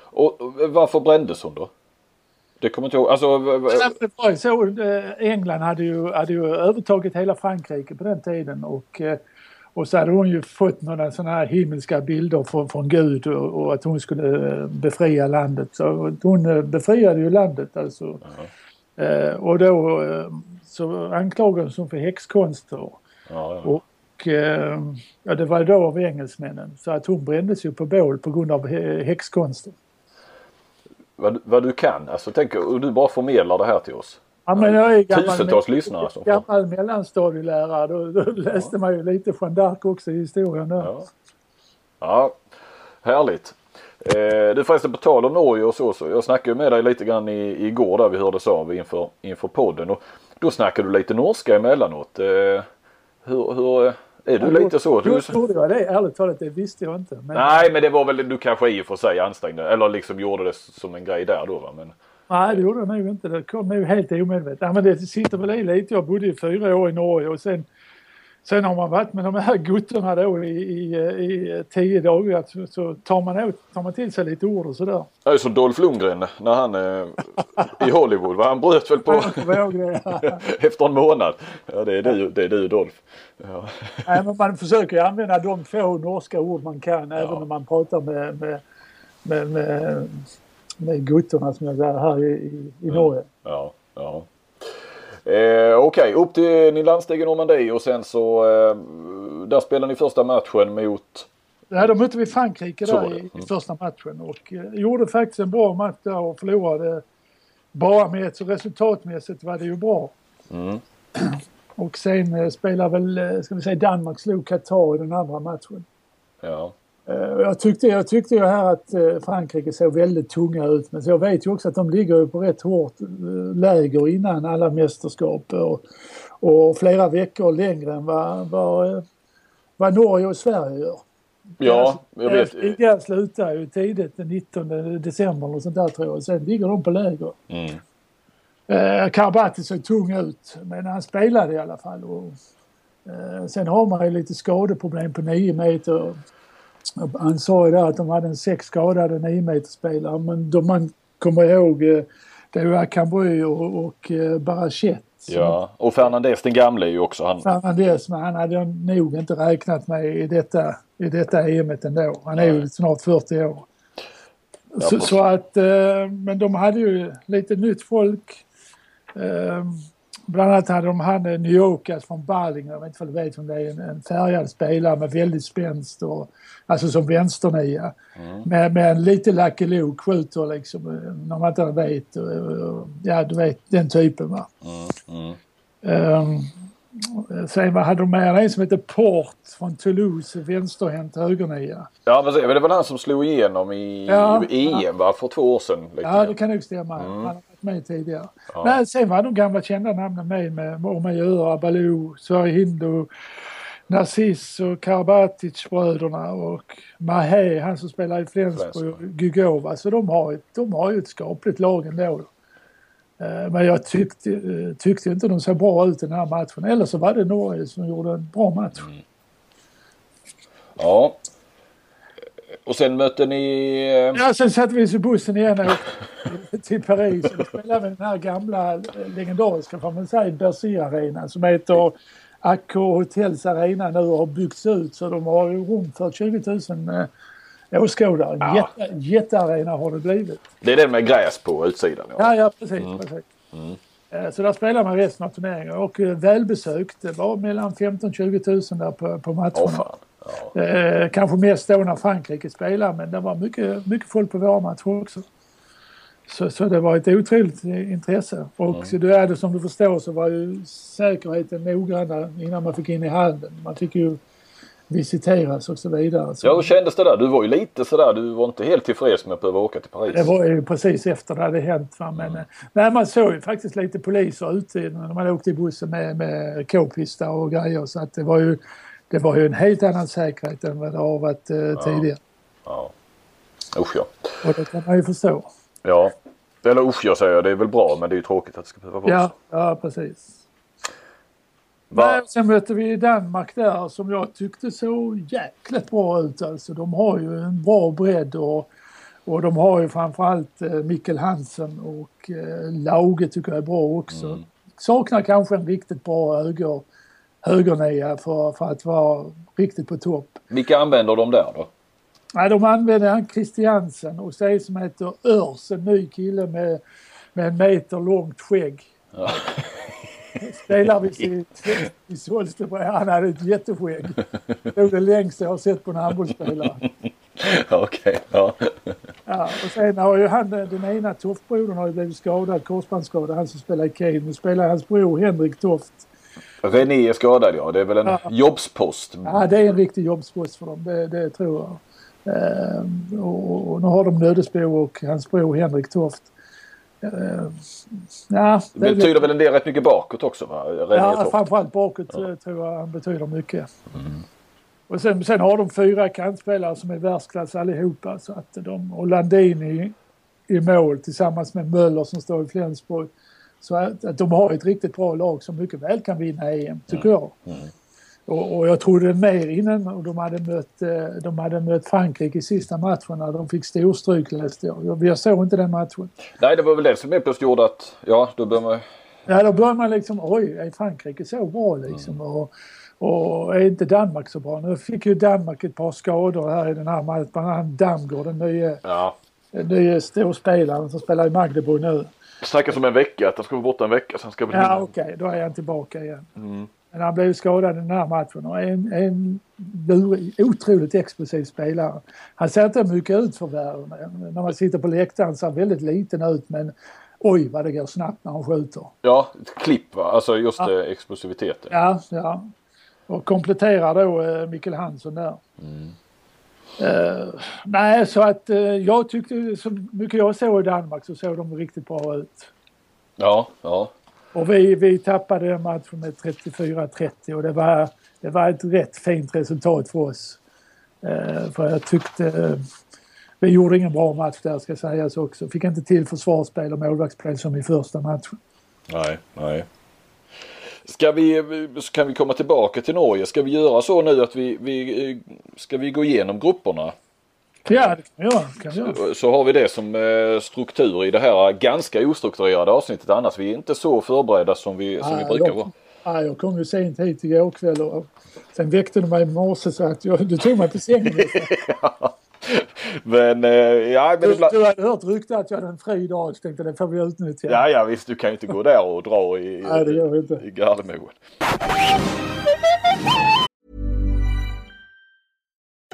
Och och varför brändes hon då? Det kommer inte ihåg. Alltså, Det var ju så, eh, England hade ju, hade ju övertagit hela Frankrike på den tiden och, eh, och så hade hon ju fått några sådana här himmelska bilder från, från Gud och, och att hon skulle eh, befria landet. Så hon befriade ju landet alltså. Eh, och då så anklagades hon för häxkonster. ja, ja. Och eh, ja, det var då av engelsmännen. Så att hon brändes ju på bål på grund av hä- häxkonster. Vad, vad du kan. Alltså tänk och du bara förmedlar det här till oss. Ja, men jag är gammal, Tusentals lyssnare får. gammal mellanstadielärare. Då, då läste man ju lite Jeanne d'Arc också i historien där. Ja. ja, härligt. Eh, du förresten på tal om Norge och så, så jag snackade med dig lite grann i, igår där vi hördes av inför, inför podden och då snackade du lite norska emellanåt. Eh, hur, hur, är du lite så? Du, trodde jag det, ärligt talat, det visste jag inte. Men, nej men det var väl du kanske i och för sig ansträngde eller liksom gjorde det som en grej där då va. Men, Nej, det gjorde jag nog inte. Det kom nog helt omedvetet. Ja, men det sitter väl i lite. Jag bodde i fyra år i Norge och sen Sen har man varit med de här guttorna då i, i, i tio dagar så, så tar, man åt, tar man till sig lite ord och sådär. Det är som Dolph Lundgren när han eh, i Hollywood. Va? Han bröt väl på efter en månad. Ja det är du, det är du Dolph. Ja. Nej, men man försöker använda de få norska ord man kan ja. även när man pratar med, med, med, med, med guttorna som jag säger här i, i, i Norge. Ja, ja. Eh, Okej, okay. upp till ni landsteg i Normandie och sen så eh, där spelade ni första matchen mot Ja, då mötte vi Frankrike där i, mm. i, första matchen och eh, gjorde faktiskt en bra match där och förlorade bara med så resultatmässigt var det ju bra. Mm. Och sen eh, spelade väl, eh, ska vi säga Danmark slog Qatar i den andra matchen. Ja. Eh, jag tyckte, jag tyckte ju här att eh, Frankrike såg väldigt tunga ut men jag vet ju också att de ligger på rätt hårt eh, läger innan alla mästerskap och, och flera veckor längre än vad, vad, vad Norge och Sverige gör. Ja, jag vet. Ligan slutar ju tidigt den 19 december och sånt där tror jag. Sen ligger de på läger. Mm. Eh, Karabati såg tung ut men han spelade i alla fall. Och, eh, sen har man ju lite skadeproblem på 9 meter. Han sa ju där att de hade en sex skadade 9 spelare men då man kommer ihåg eh, det var Cambry och, och eh, Barachet. Ja, och Fernandez den gamle är ju också han. Fernandez, men han hade nog inte räknat med i detta, i detta EMet ändå. Han är ju snart 40 år. Ja, så, så, att, eh, men de hade ju lite nytt folk. Bland annat hade de han New Yorkas från Balling, jag vet inte om du vet om det är, en, en färgad spelare med väldigt spänst och alltså som vänsternia. Mm. Med, med en lite Lucky Luke, skjuter liksom när man inte vet. Ja, du vet den typen va. Mm. Mm. Um, Sen vad hade de med? En som heter Port från Toulouse, vänsterhänt högernia. Ja men det var han som slog igenom i ja, EM ja. va, för två år sedan? ja det kan nog stämma. Mm. Han med tidigare. Ja. Men sen var de gamla kända namnen med med Ormajör, Baloo, Sverre Hindu, Narciss och Karabatic-bröderna och Mahé, han som spelar i Flensburg, Gugova. Så de har, de har ju ett skapligt lag ändå. Eh, men jag tyckte, eh, tyckte inte de såg bra ut i den här matchen. Eller så var det Norge som gjorde en bra match. Mm. Ja. Och sen mötte ni... Eh, ja, sen satte vi oss i bussen igen och till Paris. Och spelade vi den här gamla legendariska, får man säga, Bercy-arenan som heter Accor Hotels Arena nu har byggts ut så de har rum för 20 000 åskådare. Ja. Jätte, jättearena har det blivit. Det är den med gräs på utsidan? Ja, ja, ja precis. Mm. precis. Mm. Eh, så där spelar man resten av turneringen och eh, välbesökt. Det var mellan 15-20 000 där på, på matcherna. Oh, ja. eh, kanske mest då när Frankrike spelade men det var mycket, mycket folk på våra matcher också. Så, så det var ett otroligt intresse. Och mm. det är det som du förstår så var ju säkerheten noggranna innan man fick in i hallen. Man fick ju visiteras och så vidare. Så ja, hur kändes det där? Du var ju lite sådär, du var inte helt tillfreds med att behöva åka till Paris. Det var ju precis efter det hade hänt. Va? Men mm. nej, man såg ju faktiskt lite poliser ute när man åkte i bussen med, med k-pistar och grejer. Så att det var ju det var ju en helt annan säkerhet än vad det har varit eh, ja. tidigare. Ja. Usch ja. Och det kan man ju förstå. Ja. Eller usch jag säger, det är väl bra men det är ju tråkigt att det ska behöva vara ja, Ja, precis. Va? Sen mötte vi Danmark där som jag tyckte såg jäkligt bra ut alltså. De har ju en bra bredd och, och de har ju framförallt eh, Mikkel Hansen och eh, Lauge tycker jag är bra också. Mm. Saknar kanske en riktigt bra höger, högernia för, för att vara riktigt på topp. Vilka använder de där då? Nej, de använder han Christiansen och så som heter Örs, en ny kille med, med en meter långt skägg. Ja. Spelar vi i Solsterberg. Han hade ett jätteskägg. Det var det längsta jag har sett på en handbollsspelare. Okej, ja. Ja, och sen har ju han, den ena Toftbrodern har ju blivit skadad, korsbandsskadad, han som spelar i Kane. Nu spelar hans bror Henrik Toft. René är skadad ja, det är väl en ja. jobbspost? Ja, det är en riktig jobbspost för dem, det, det tror jag. Ehm, och, och, nu har de Nödesbo och hans bror Henrik Toft. Uh, ja, det betyder väl en del rätt mycket bakåt också? Va? René ja, Toft. framförallt bakåt ja. Eh, tror jag han betyder mycket. Mm. Och sen, sen har de fyra kantspelare som är världsklass allihopa. Så att de, och Landini i mål tillsammans med Möller som står i Flensburg. Så att, att de har ett riktigt bra lag som mycket väl kan vinna EM, tycker jag. Och, och jag trodde mer innan och de hade mött, eh, de hade mött Frankrike i sista matchen när de fick storstryk läste jag. Jag, såg inte den matchen. Nej, det var väl det som helt plötsligt gjorde att, ja, då började man... Ja, då börjar man liksom, oj, är Frankrike så bra liksom? Och, och är inte Danmark så bra? Nu fick ju Danmark ett par skador här i den här matchen. Bland annat Damgård, den nye, Ja. nye storspelaren som spelar i Magdeburg nu. Det snackas om en vecka, att han ska vara borta en vecka, sen ska Ja, okej, då är han tillbaka igen. Mm. Men han blev skadad i den här matchen och är en, en lurig, otroligt explosiv spelare. Han ser inte mycket ut för världen. När man sitter på läktaren ser han väldigt liten ut men oj vad det går snabbt när han skjuter. Ja, ett klipp va, alltså just Ja. eh, explosiviteten. Ja, ja. Och kompletterar då eh, Mikkel Hansson där. Eh, nej, så att eh, jag tyckte, så mycket jag såg i Danmark så såg de riktigt bra ut. Ja, ja. Och vi, vi tappade matchen med 34-30 och det var, det var ett rätt fint resultat för oss. Eh, för jag tyckte vi gjorde ingen bra match där ska sägas också. Fick inte till försvarsspel och målvaktsspel som i första matchen. Nej, nej. Ska vi, så kan vi komma tillbaka till Norge. Ska vi göra så nu att vi, vi ska vi gå igenom grupperna? Ja, det kan vi göra. Kan vi göra. Så har vi det som eh, struktur i det här ganska ostrukturerade avsnittet. Annars vi är inte så förberedda som vi, som vi brukar jag- vara. Ja, jag kom ju sent hit igår kväll och sen väckte du mig i morse så att jag, du tog mig på sängen. Men, eh, ja, men Du, ibland... du hade hört rykte att jag hade en fri dag så tänkte det får vi utnyttja. Ja, ja visst du kan ju inte gå där och dra i, Nej, det gör vi inte. i Gardermoen.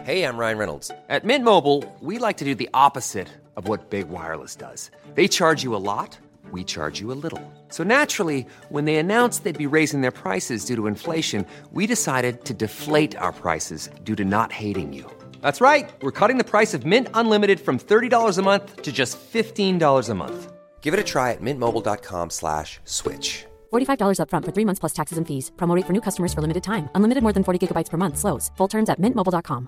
Hey, I'm Ryan Reynolds. At Mint Mobile, we like to do the opposite of what Big Wireless does. They charge you a lot, we charge you a little. So naturally, when they announced they'd be raising their prices due to inflation, we decided to deflate our prices due to not hating you. That's right. We're cutting the price of Mint Unlimited from $30 a month to just $15 a month. Give it a try at mintmobile.com slash switch. $45 upfront for three months plus taxes and fees. Promo rate for new customers for limited time. Unlimited more than 40 gigabytes per month. Slows. Full terms at mintmobile.com.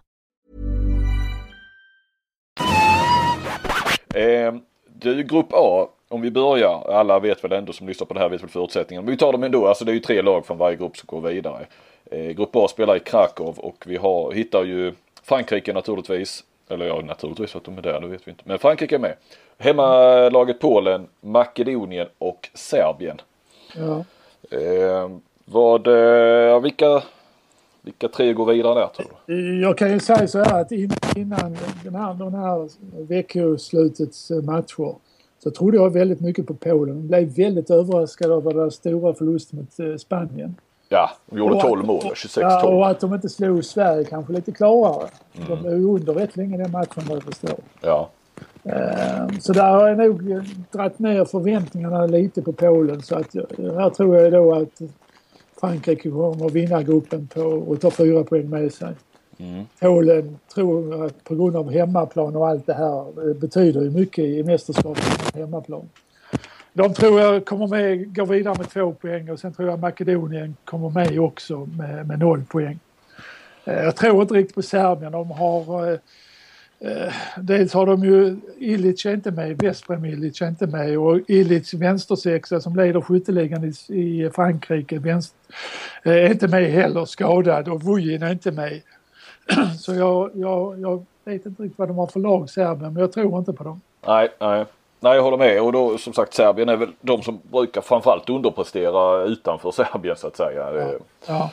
Eh, du, grupp A, om vi börjar, alla vet väl ändå som lyssnar på det här vet väl förutsättningarna. Men vi tar dem ändå, alltså det är ju tre lag från varje grupp som går vidare. Eh, grupp A spelar i Krakow och vi har, hittar ju Frankrike naturligtvis. Eller ja, naturligtvis att de är där, det vet vi inte. Men Frankrike är med. Hemmalaget Polen, Makedonien och Serbien. Ja. Eh, vad, eh, vilka, vilka tre går vidare där tror du? Jag kan ju säga så här att in- innan den här, den här veckoslutets eh, matcher så trodde jag väldigt mycket på Polen. Jag blev väldigt överraskad över deras stora förlust mot eh, Spanien. Ja, de gjorde Och- 12 mål, Ja, 26-12. och att de inte slog Sverige kanske lite klarare. De blev ju under rätt länge den matchen vad jag förstår. Ja. Eh, Så där har jag nog eh, dragit ner förväntningarna lite på Polen så att jag- här tror jag då att Frankrike kommer att vinna gruppen på och ta fyra poäng med sig. Polen tror att på grund av hemmaplan och allt det här det betyder ju mycket i mästerskapet hemmaplan. De tror jag kommer med, går vidare med två poäng och sen tror jag Makedonien kommer med också med, med noll poäng. Eh, jag tror inte riktigt på Serbien. De har eh, Eh, dels har de ju Ilic är inte med, Vesprem Ilic är inte med och Ilic vänstersexa som leder skytteligan i, i Frankrike vänster, eh, är inte med heller, skadad och Vujin är inte med. Så jag, jag, jag vet inte riktigt vad de har för lag Serbien men jag tror inte på dem. Nej, nej. Nej, jag håller med. Och då som sagt Serbien är väl de som brukar framförallt underprestera utanför Serbien så att säga. Ja. Ja.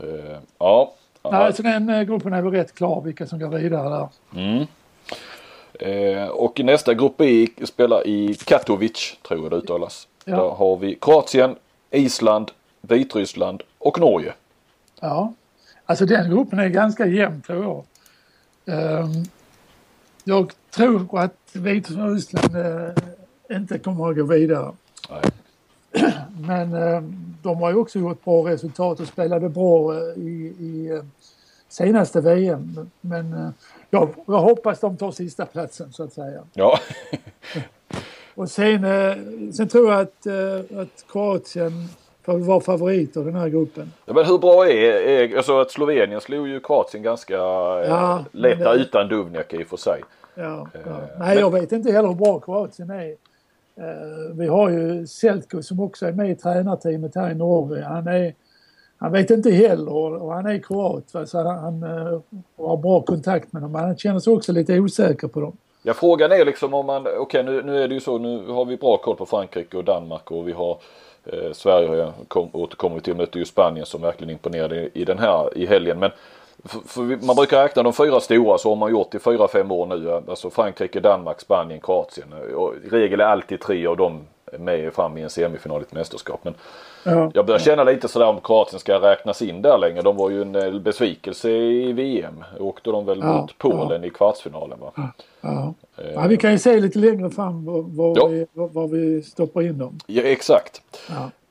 Eh, ja. Nej, så den eh, gruppen är väl rätt klar vilka som går vidare där. Eh, och i nästa grupp B spelar i Katowice, tror jag det uttalas. Ja. Där har vi Kroatien, Island, Vitryssland och Norge. Ja, alltså den gruppen är ganska jämn tror jag. Ehm, jag tror att Vitryssland uh, inte kommer att gå vidare. Nej. Men ehm, de har ju också gjort bra resultat och spelade bra eh, i, i eh, senaste VM. Men eh, jag, jag hoppas de tar sista platsen så att säga. Ja. Och sen, eh, sen tror jag att, eh, att Kroatien vara favoriter i den här gruppen. Ja, Men hur bra är, är alltså att Slovenien slog ju Kroatien ganska eh, Ja, lätta men det- utan Duvnjak i och för sig. Ja, ja. Nej, jag vet inte heller hur bra Kroatien är. Eh, vi har ju Selko som också är med i tränarteamet här i Norge. Han, är, han vet inte heller och han är kroat va? så han, han har bra kontakt med dem. Men han känner sig också lite osäker på dem. Ja frågan är liksom om man, okej okay, nu, nu är det ju så, nu har vi bra koll på Frankrike och Danmark och vi har eh, Sverige kom, återkommer till, mötte ju Spanien som verkligen imponerade i, i den här i helgen. Men för, för man brukar räkna de fyra stora så har man gjort i fyra, fem år nu. Alltså Frankrike, Danmark, Spanien, Kroatien. Och I regel är alltid tre av dem med fram i en semifinal i ett mästerskap. Men ja. jag börjar känna lite sådär om Kroatien ska räknas in där längre. De var ju en eh, besvikelse i VM. Åkte de väl ja, mot Polen ja. i kvartsfinalen va? Ja. Eh. ja. vi kan ju se lite längre fram var, vi, var vi stoppar in dem. Ja exakt.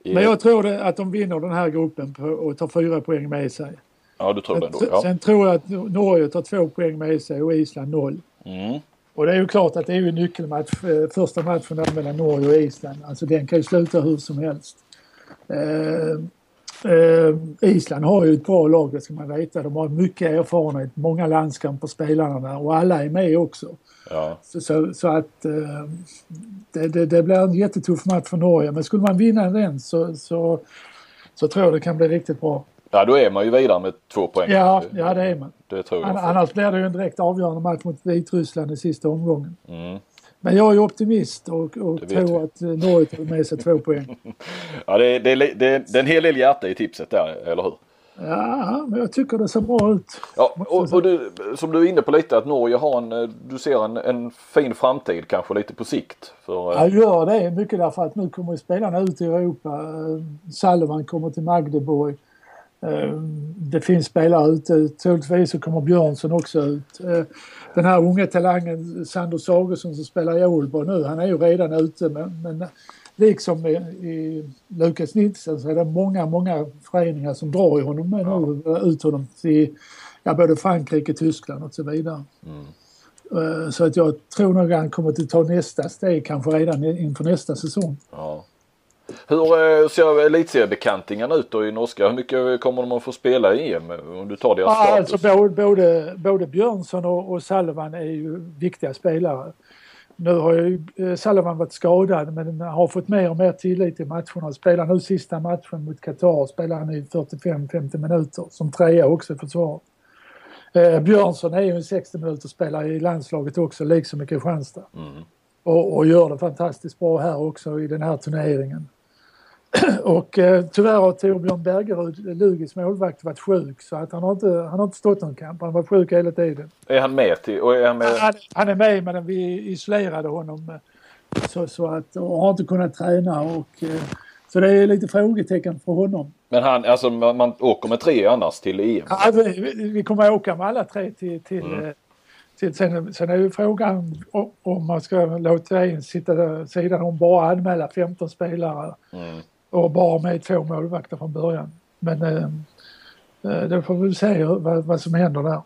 Men jag tror att de vinner den här gruppen och tar fyra poäng med sig. Ja, du tror det ändå. Ja. Sen tror jag att Norge tar två poäng med sig och Island noll. Mm. Och det är ju klart att det är ju en nyckelmatch, eh, första matchen mellan Norge och Island. Alltså den kan ju sluta hur som helst. Eh, Island har ju ett bra lag, det ska man veta. De har mycket erfarenhet, många landskamper spelarna där och alla är med också. Ja. Så, så, så, att eh, det, det, det, blir en jättetuff match för Norge. Men skulle man vinna den så, så, så tror jag det kan bli riktigt bra. Ja då är man ju vidare med två poäng. Ja, ja det är man. Det tror jag. Annars blir det ju en direkt avgörande match mot Vitryssland i sista omgången. Mm. Men jag är optimist och, och tror att eh, Norge tar med sig två poäng. ja det är, det, det, det är en hel del hjärta i tipset där, eller hur? Ja, men jag tycker det ser bra ut. Ja, och, och du, som du är inne på lite att Norge har en, eh, du ser en, en fin framtid kanske lite på sikt. För, eh, jag gör det mycket därför att nu kommer spelarna ut i Europa. Salomon kommer till Magdeburg. Ehm, det finns spelare ute. Troligtvis så kommer Björnsson också ut. Den här unga talangen Sander Sagesson som spelar i Ålborg nu, han är ju redan ute. Men, men liksom i, i Lukas Nilsson så är det många, många föreningar som drar i honom med nu, ut honom till ja, både Frankrike, Tyskland och så vidare. Mm. Ehm, så att jag tror nog han kommer att ta nästa steg kanske redan inför nästa säsong. Ja. Hur eh, ser elitseriebekantingarna ut då i norska? Hur mycket kommer de att få spela i EM om du tar deras ja, status? Alltså både, både, både Björnsson och, och Salvan är ju viktiga spelare. Nu har ju eh, Salvan varit skadad men har fått mer och mer tillit i matcherna. Spelar nu sista matchen mot Qatar spelar han i 45-50 minuter som trea också i försvaret. Eh, Björnsson är ju en 60 minuter spelare i landslaget också liksom i Kristianstad. Mm. Och, och, gör det fantastiskt bra här också i den här turneringen. Och eh, tyvärr har Torbjörn Bergerud, Lugis målvakt, varit sjuk så att han har inte, han har inte stått någon kamp. Han var sjuk hela tiden. Är han med? Till, är han, med? Han, han är med men vi isolerade honom eh, så, så att, och har inte kunnat träna och eh, så det är lite frågetecken för honom. Men han, alltså man, man åker med tre annars till EM? Ja, vi, vi kommer åka med alla tre till, till mm. Eh, till, sen, sen är ju frågan om man ska låta en sitta sidan om bara anmäla 15 spelare. Mm och bara med två målvakter från början. Men eh, eh då får vi se vad, vad som händer där.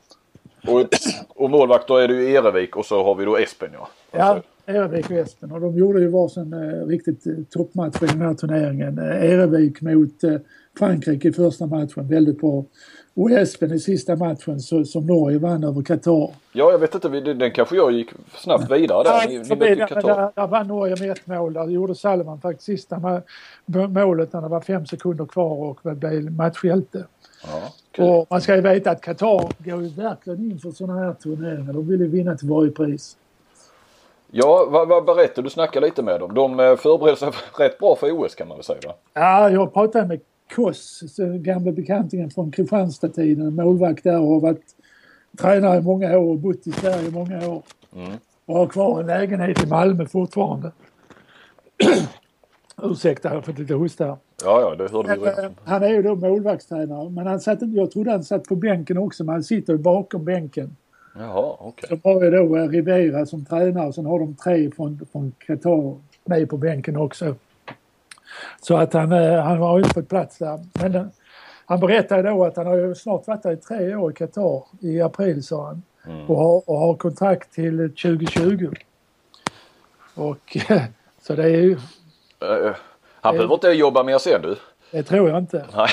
Och, och målvakter är det ju Erevik och så har vi då Espen ja. Alltså. Ja, Erevik och Espen och de gjorde ju varsin eh, riktigt eh, toppmatch i den här turneringen. Eh, Erevik mot eh, Frankrike i första matchen, väldigt bra. Och Espen i sista matchen så, som Norge vann över Qatar. Ja, jag vet inte, den kanske jag gick snabbt vidare där. Ni, ni där, där, där vann Norge med ett mål. Där gjorde Salman faktiskt sista målet när det var fem sekunder kvar och blev matchhjälte. Ja, cool. och man ska ju veta att Qatar går ju verkligen in för sådana här turneringar. De vill ju vinna till varje pris. Ja, vad, vad berättar du? snackar lite med dem. De eh, förbereder sig rätt bra för OS kan man väl säga? Va? Ja, jag pratade med Koss, gamla bekantingen från Kristianstad-tiden, målvakt där och har varit tränare i många år och bott i Sverige i många år. Mm. Och har kvar en lägenhet i Malmö fortfarande. Ursäkta, jag har fått lite hosta här. Ja, ja, det hörde vi redan. Eh, han är ju då målvaktstränare, men han satt, jag trodde han satt på bänken också, men han sitter ju bakom bänken. Jaha, okej. Okay. Så har ju då eh, Rivera som tränare sen har de tre från, från Qatar med på bänken också. Så att han, eh, han har inte fått plats där. Men eh, han berättade då att han har ju snart varit där i tre år i Qatar. I april sa han. Mm. Och, har, och har kontrakt till 2020. Och så det är ju... Han behöver inte jobba mer sen du. Det tror jag inte. Nej.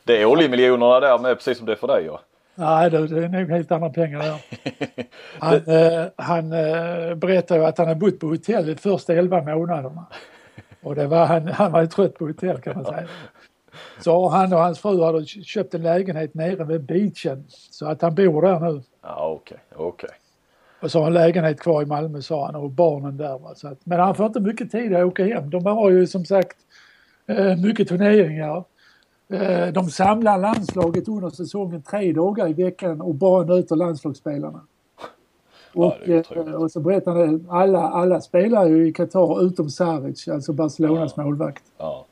det är oljemiljonerna där med precis som det är för dig ja. Nej, det, det är nog helt andra pengar där. Han, eh, han eh, berättar ju att han har bott på hotell de första elva månaderna. Och det var, han, han var ju trött på hotell kan man säga. Så han och hans fru hade köpt en lägenhet nere vid beachen. Så att han bor där nu. Ja, okej, okej. Och så har han lägenhet kvar i Malmö sa han och barnen där. Va? Så att, men han får inte mycket tid att åka hem. De har ju som sagt eh, mycket turneringar. Eh, de samlar landslaget under säsongen tre dagar i veckan och bara nöter landslagsspelarna. Och, det är eh, och så berättar han alla, alla spelar ju i Qatar utom Saric, alltså Barcelonas målvakt. Ja,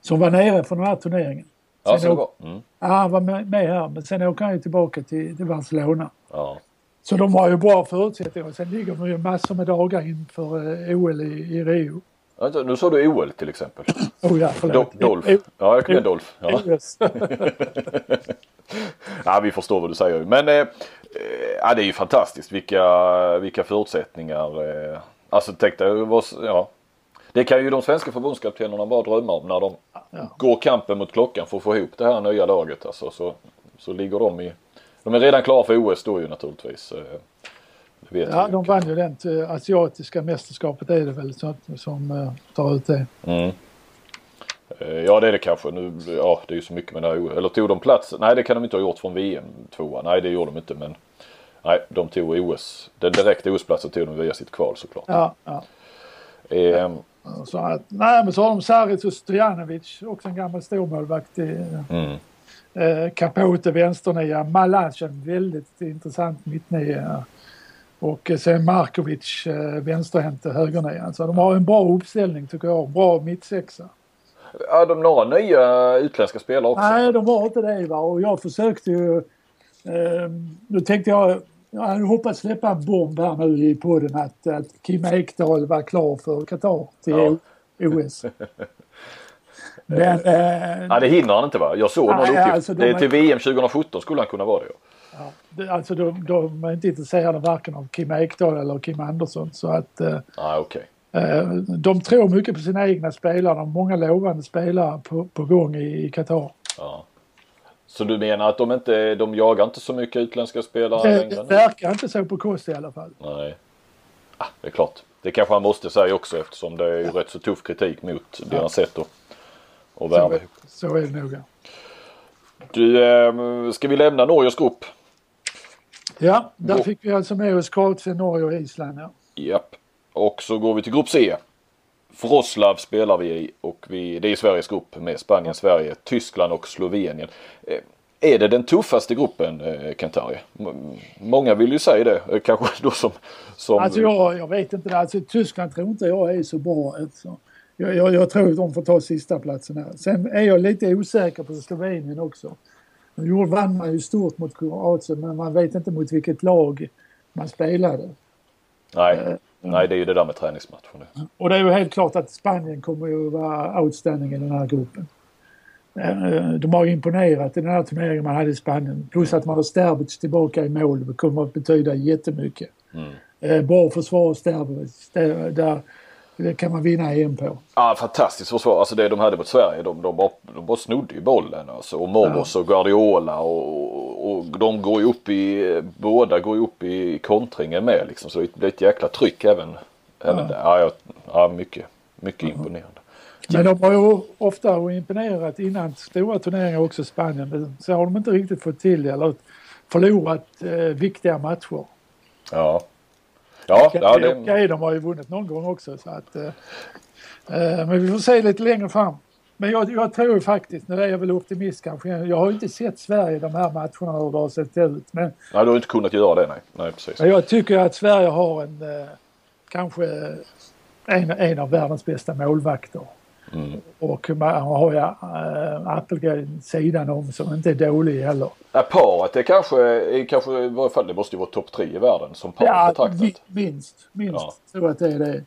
Som var nere för den här turneringen. ja så åk- var. Mm. Ja, han var med, här men sen åker han ju tillbaka till, till Barcelona. Ja. Så de har ju bra förutsättningar. Sen ligger de ju massor med dagar inför eh, OL i, i Rio. Vänta, Nu sa du OL till exempel. Oh ja, Do förlåt. Dolph. O- Ja, jag kan Dolph. Ja. Ja, vi förstår vad du säger. Men eh, ja, det är ju fantastiskt vilka, vilka förutsättningar. Eh, alltså tänk dig, ja. Det kan ju de svenska förbundskaptenerna bara drömma om när de går kampen mot klockan för att få ihop det här nya laget. Alltså, så, så ligger de i, de är redan klara för OS då ju naturligtvis. Eh, Ja, de vann ju det eh, asiatiska mästerskapet är det väl så, som eh, tar ut det. Mm. Eh, Ja det är det kanske. Nu, ja det är ju så mycket med det här. Eller tog de plats? Nej det kan de inte ha gjort från VM tvåa. Nej det gjorde de inte men Nej de tog OS. Den direkta OS-platsen tog de via sitt kval såklart. Ja, ja. Eh, Så att, nej, men så har de Saric och Stojanovic, också en gammal stormålvakt. i, mm. Eh, Capote vänsternia, Malac en väldigt intressant mittnia. Och eh, sen Markovic eh, vänsterhänte högernia. Så de har en bra uppställning tycker jag. Bra mittsexa. Ja de några nya utländska spelare också. Nej, de har inte det va. Och jag försökte ju... Eh, nu tänkte jag... Jag hade hoppats släppa en bomb här nu i podden att, att Kim Ekdahl var klar för Qatar till OS. Men... Eh, Nej det hinner han inte va? Jag såg någon uppgift. alltså, de det är till VM 2017 skulle han kunna vara det. Ja. Ja, alltså de, de är inte intresserade varken av Kim Ekdahl eller Kim Andersson. Så att eh, Nej okej. eh, de tror mycket på sina egna spelare. De har många lovande spelare på, på gång i Qatar. Ja. Så du menar att de inte, de jagar inte så mycket utländska spelare Det, längre? det verkar inte så på Kost i alla fall. Nej. Ah, det är klart. Det kanske han måste säga också eftersom det är ju rätt så tuff kritik mot deras sätt att, att värva Så, ihop. så är det nog. ja. Du, eh, ska vi lämna Norges grupp? Ja, där Gå- fick vi alltså med oss Kroatien, Norge och Island. Ja. Japp. Och så går vi till grupp C. Wroclaw spelar vi i och vi, det är Sveriges grupp med Spanien, Sverige, Tyskland och Slovenien. Eh, Är det den tuffaste gruppen eh, Kentari? Många vill ju säga det. Eh, Kanske då som... som Alltså jag, jag vet inte. det. Alltså, Tyskland tror inte jag är så bra. Alltså. Jag, jag, jag tror att de får ta sista platsen här. Sen är jag lite osäker på Slovenien också. Nu vann man ju stort mot Kroatien men man vet inte mot vilket lag man spelade. Nej, nej, det är ju det där med träningsmatchen. nu. Och det är ju helt klart att Spanien kommer ju vara outstanding i den här gruppen. Eh, De har ju imponerat i den här turneringen man hade i Spanien. Plus att man har Sterbic tillbaka i mål. Det kommer att betyda jättemycket. Eh, Bra försvar Sterbic. Det, där, det kan man vinna EM på. Ja, fantastiskt försvar. Alltså det de hade mot Sverige. De, de, bara, de bara snodde ju bollen. Alltså. Och Moros och Guardiola och, och de går ju upp i, båda går ju upp i kontringen med liksom. Så det blir ett jäkla tryck även, även där. Ja, ja, ja, mycket, mycket imponerande. Men de har ju ofta imponerat innan stora turneringar också Spanien. Men Så har de inte riktigt fått till det eller förlorat eh, viktiga matcher. Ja. Ja, ja det, okej, de har ju vunnit någon gång också. Så att, eh, eh, men vi får se lite längre fram. Men jag, jag tror faktiskt, nu är jag väl optimist kanske, jag har ju inte sett Sverige de här matcherna hur det har sett ut. Men, nej, du har inte kunnat göra det nej. Nej, precis. men jag tycker att Sverige har en, eh, kanske en, en av världens bästa målvakter. Mm. Och man har ju äh, Appelgren sidan om som inte är dålig heller. Ja, paret det kanske, är kanske i varje fall, det måste ju vara topp tre i världen som par Ja, betraktat. mi- minst. Minst Ja. jag att det är det.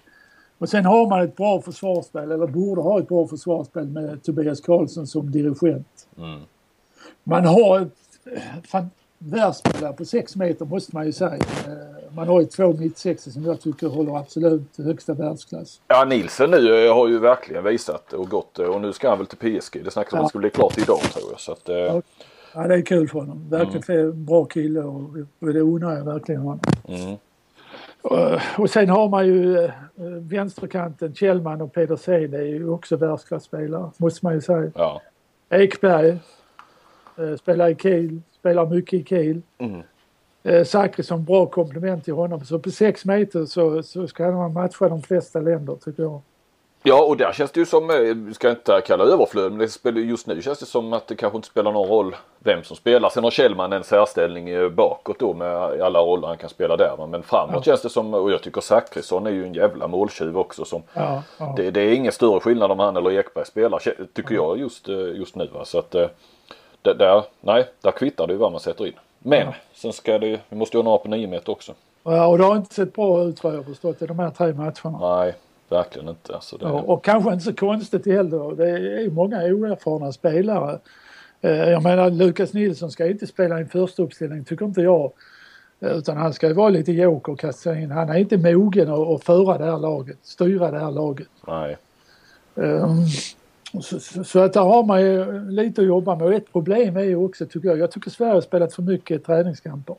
Och sen har man ett bra försvarsspel, eller borde ha ett bra försvarsspel med Tobias Karlsson som dirigent. Mm. Man har ett eh, världsspelare på sex meter måste man ju säga. Eh, Man har ju två mittsexor som jag tycker håller absolut högsta världsklass. Ja Nielsen nu eh, har ju verkligen visat och gått eh, och nu ska han väl till PSG. Det snackas om att det skulle bli klart idag tror jag. Så att, Ja. Ja, det är kul för honom. Verkligen mm. bra kille och, och det undrar jag verkligen honom. Mm. Och, och sen har man ju vänsterkanten Kjellman och Pedersen är ju också världsklasspelare måste man ju säga. Ja. Ekberg spelar i Kiel, spelar mycket i Kiel. Mm. Eh, Zachrisson bra komplement till honom. Så på sex meter så, så ska han matcha de flesta länder tycker jag. Ja och där känns det ju som, eh, ska inte kalla överflöd, men det just nu känns det som att det kanske inte spelar någon roll vem som spelar. Sen har Kjellman en särställning bakåt då med alla roller han kan spela där. Men framåt ja. känns det som, och jag tycker Zachrisson är ju en jävla måltjuv också. Som, ja, ja. Det, det, är ingen större skillnad om han eller Ekberg spelar tycker jag just, eh, just nu. Så att där, nej, där kvittar det ju vad man sätter in. Men ja. sen ska det, vi måste ju ha några på 9 meter också. Ja, och det har inte sett bra ut vad jag förstått i de här tre matcherna. Nej, verkligen inte. Alltså det... ja, och kanske inte så konstigt heller. Det är ju många oerfarna spelare. Eh, jag menar Lukas Nilsson ska inte spela i en första uppställning tycker inte jag. Eh, utan han ska ju vara lite joker och kasta in. Han är inte mogen att föra det här laget, styra det här laget. Nej. Um, så, så, så, att där har man ju lite att jobba med. Och ett problem är ju också, tycker jag, jag tycker Sverige har spelat för mycket träningskamper.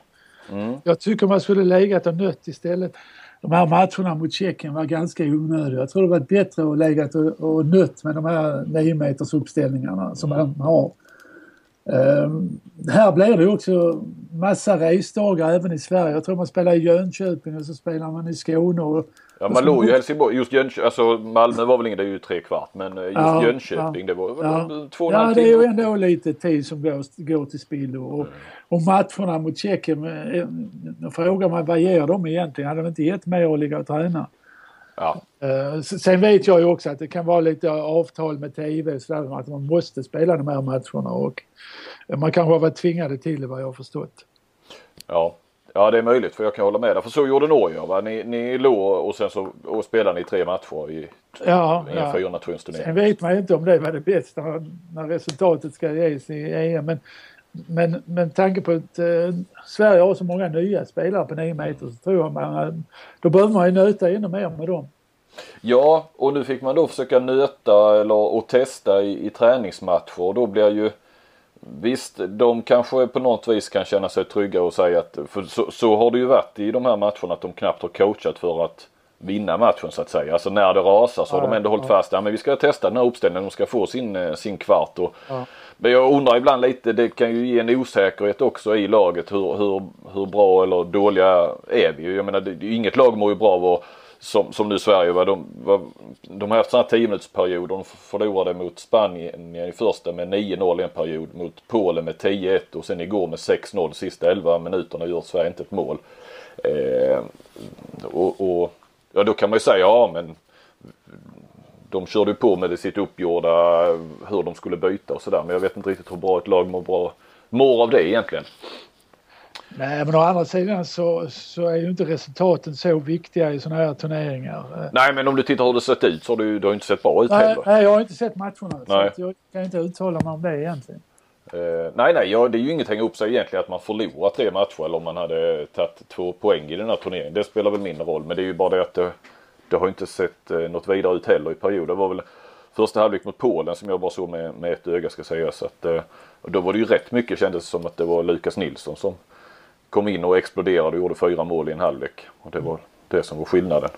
Mm. Jag tycker man skulle legat och nött istället. De här matcherna mot Tjeckien var ganska onödiga. Jag tror det var bättre att legat och, och nött med de här 9 meters uppställningarna som man har. Um, här blir det också massa resdagar även i Sverige. Jag tror man spelar i Jönköping och så spelar man i Skåne. Och, ja, man låg ju Helsingborg. Just Jönköping, alltså Malmö var väl ingen, det är ju tre kvart. Men eh, just ja, Jönköping, ja, det var ja. två och Ja, det är ju ändå lite tid som går, går till spillo. Och, mm. och matcherna mot Tjeckien, eh, då frågar man vad ger de egentligen? Hade de inte gett mer att ligga och träna? Ja. Uh, sen vet jag ju också att det kan vara lite avtal med TV så att man måste spela de här matcherna och man kanske har varit tvingade till det vad jag har förstått. Ja, ja det är möjligt för jag kan hålla med. För så gjorde Norge va? Ni, ni låg och sen så och spelade ni tre matcher i, ja, i en ja. Sen vet man ju inte om det var det bästa när resultatet ska ges i EM. Men, men, med tanke på att eh, Sverige har så många nya spelare på 9 meter så tror jag man, eh, då behöver man ju nöta ännu mer med dem. Ja, och nu fick man då försöka nöta eller och testa i, i träningsmatcher och då blir ju Visst, de kanske på något vis kan känna sig trygga och säga att, för så, så, har det ju varit i de här matcherna att de knappt har coachat för att vinna matchen så att säga. Alltså när det rasar så har de ändå hållit fast, ja men vi ska testa den här uppställningen, de ska få sin, eh, sin kvart. Och. Men jag undrar ibland lite, det kan ju ge en osäkerhet också i laget hur, hur, hur bra eller dåliga är vi? Jag menar, det, inget lag mår ju bra av att som, som nu Sverige var. De, var, de har haft sådana här 10 minutsperiod. De förlorade mot Spanien i första med 9-0 en period. Mot Polen med 10-1 och sen igår med 6-0 sista 11 minuterna gör Sverige inte ett mål. Eh, och, och, ja då kan man ju säga ja men de körde ju på med det sitt uppgjorda hur de skulle byta och sådär. Men jag vet inte riktigt hur bra ett lag mår, bra, mår av det egentligen. Nej, men å andra sidan så, så är ju inte resultaten så viktiga i sådana här turneringar. Nej, men om du tittar hur det sett ut så har du, du har inte sett bra ut nej, heller. Nej, jag har inte sett matcherna. Nej. Så jag kan inte uttala mig om det egentligen. Uh, nej, nej, ja, det är ju inget att hänga upp sig egentligen att man förlorar tre matcher eller om man hade tagit två poäng i den här turneringen. Det spelar väl mindre roll, men det är ju bara det att det, det har inte sett uh, något vidare ut heller i perioder. Det var väl första halvlek mot Polen som jag bara såg med, med ett öga ska sägas. Att, uh, då var det ju rätt mycket kändes som att det var Lukas Nilsson som kom in och exploderade och gjorde fyra mål i en halvlek. Och det var det som var skillnaden.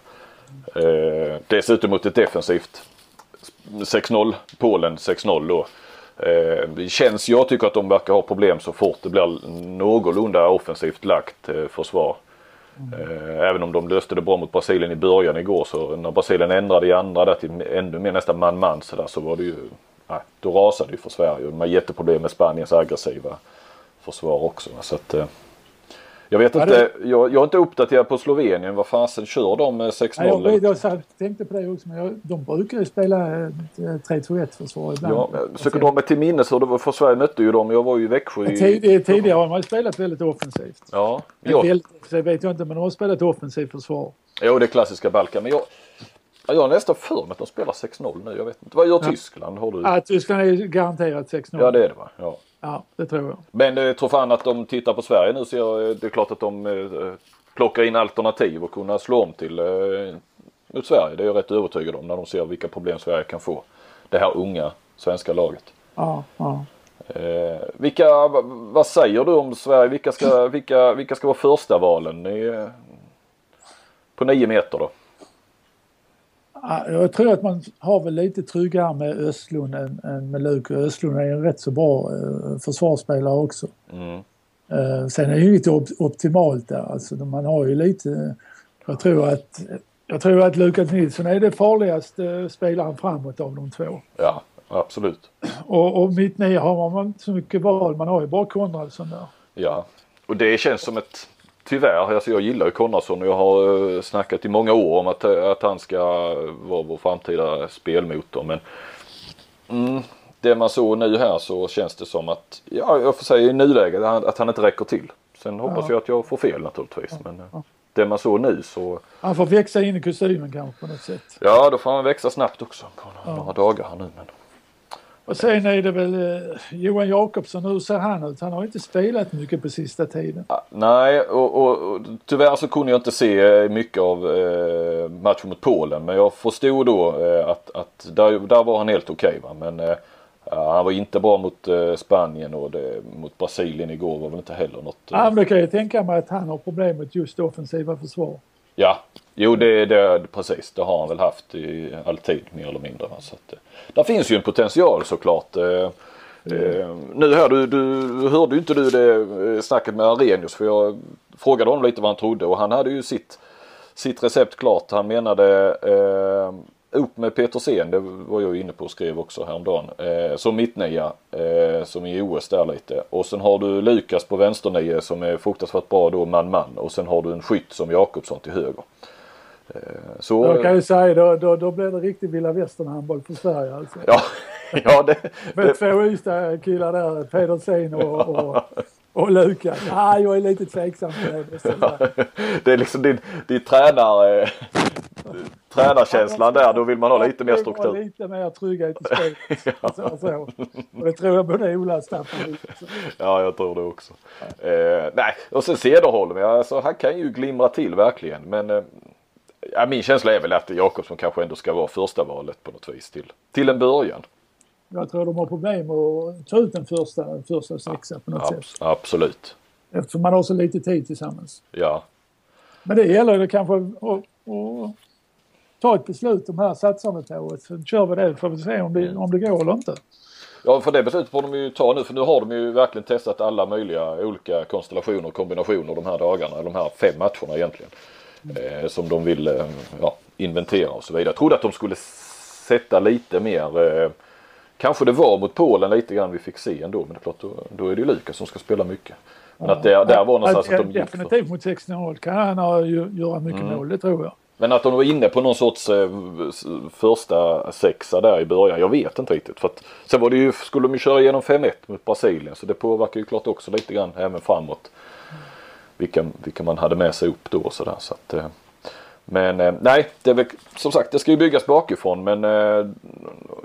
Eh, dessutom mot ett defensivt 6-0 Polen 6-0 då. Eh, det känns, jag tycker att de verkar ha problem så fort det blir någorlunda offensivt lagt eh, försvar. Mm. även om de löste det bra mot Brasilien i början igår så när Brasilien ändrade i andra där till ännu mer nästan man-man så, så var det ju, nej, då rasade det ju för Sverige. De har jätteproblem med Spaniens aggressiva försvar också. Så att, eh, jag vet inte, det... jag, jag är inte uppdaterad på Slovenien. Vad fasen kör de med 6-0? Jag, jag, jag tänkte på det också men jag, de brukar ju spela 3-2-1 eh, försvar ibland. Ja, jag försöker dra mig till minnes hur det var för Sverige mötte ju dem. Jag var ju i Växjö. I... Tid, tidigare har man ju spelat väldigt offensivt. Ja. ja. Väldigt, vet jag inte men de har spelat offensivt försvar. Jo det är klassiska Balkan. Men jag, jag har nästan för mig att de spelar 6-0 nu. Jag vet inte. Vad gör. Tyskland? Har du? Ja, Tyskland är garanterat 6-0. Ja det är det va? Ja. Ja, det tror jag. Men jag tror fan att de tittar på Sverige nu så jag, det är klart att de eh, plockar in alternativ och kunna slå om till eh, mot Sverige. Det är jag rätt övertygad om när de ser vilka problem Sverige kan få. Det här unga svenska laget. Ja, ja. Eh, Vilka, vad säger du om Sverige? Vilka ska, vilka, vilka ska vara första valen i, på nio meter då? Jag tror att man har väl lite tryggare med Östlund än, än med Luke. Östlund är en rätt så bra eh, försvarsspelare också. Mm. Eh, sen är det ju inte op optimalt där. Alltså, man har ju lite... Jag tror att, jag tror att Lukas Nilsson är det farligaste spelaren framåt av de två. Ja, absolut. Och, och mitt nio har man inte så mycket val. Man har ju bara Konradsson där. Ja, och det känns som ett Tyvärr, alltså jag gillar ju Konradsson och jag har eh, snackat i många år om att, att han ska vara vår framtida spelmotor men mm, det man såg nu här så känns det som att, ja jag får säga i nuläget att han inte räcker till. Sen hoppas ja. jag att jag får fel naturligtvis ja. men ja. det man såg nu så. Han får växa in i kostymen kanske på något sätt. Ja då får han växa snabbt också på några, några dagar här nu. Men... Och sen är det väl eh, Johan Jakobsson, hur ser han ut? Han har inte spelat mycket på sista tiden. Nej, och, och, och tyvärr så kunde jag inte se eh, mycket av eh, matchen mot Polen. Men jag förstod då eh, att, att där, där var han helt okej. Okay, men eh, han var inte bra mot eh, Spanien och det, mot Brasilien igår var väl inte heller något. Ja, men det kan jag tänka mig att han har problem med just offensiva försvar. Ja, jo det, det precis. Det har han väl haft i alltid mer eller mindre. Så att, eh, där finns ju en potential såklart. Mm. nu här, du, du hörde ju inte du det snacket med Arrhenius för jag frågade honom lite vad han trodde och han hade ju sitt, sitt recept klart. Han menade eh, upp med Petersen, det var jag inne på och skrev också häromdagen. Eh, som mittnia, eh, som i OS där lite. Och sen har du Lukas på vänsternia som är fruktansvärt bra då man-man. Och sen har du en skytt som Jakobsson till höger. Eh, så, jag kan ju säga då, då, då blir det riktig vilda västern-handboll för Sverige alltså. Ja, ja det... Med det... två Ystad-killar där, Pedersen och, och, och Lukas. Ah, jag är lite tveksam på det. Ja, det är liksom din, din tränare tränarkänslan där, då vill man ha lite mer struktur. Lite mer trygghet i spelet. ja. så, så. Och det tror jag både Ola och Staffan Ja, jag tror det också. Eh, nej, och sen Cederholm, alltså, han kan ju glimra till verkligen. Men eh, ja, min känsla är väl att Jakobsson kanske ändå ska vara första valet på något vis till, till en början. Jag tror de har problem att ta ut den första, första sexa på något Abs sätt. Absolut. Eftersom man har så lite tid tillsammans. Ja. Men det gäller det kanske att ta ett beslut de här på. Sen kör vi det får vi se om det, mm. om det går eller inte. Ja för det beslutet får de ju ta nu för nu har de ju verkligen testat alla möjliga olika konstellationer och kombinationer de här dagarna, de här fem matcherna egentligen. Eh, som de vill eh, ja, inventera och så vidare. Jag trodde att de skulle sätta lite mer eh, Kanske det var mot Polen lite grann vi fick se ändå men det är klart då, då är det ju Lukas som ska spela mycket. Men att det där var någonstans att, att de Definitivt mot 16 kan han göra mycket mm. mål, det tror jag. Men att de var inne på någon sorts eh, första sexa där i början. Jag vet inte riktigt. För att, sen var det ju, skulle de ju köra igenom 5-1 mot Brasilien. Så det påverkar ju klart också lite grann även framåt. Vilka, vilka man hade med sig upp då och sådär. Så att, eh, men eh, nej, det är väl, som sagt det ska ju byggas bakifrån. Men eh,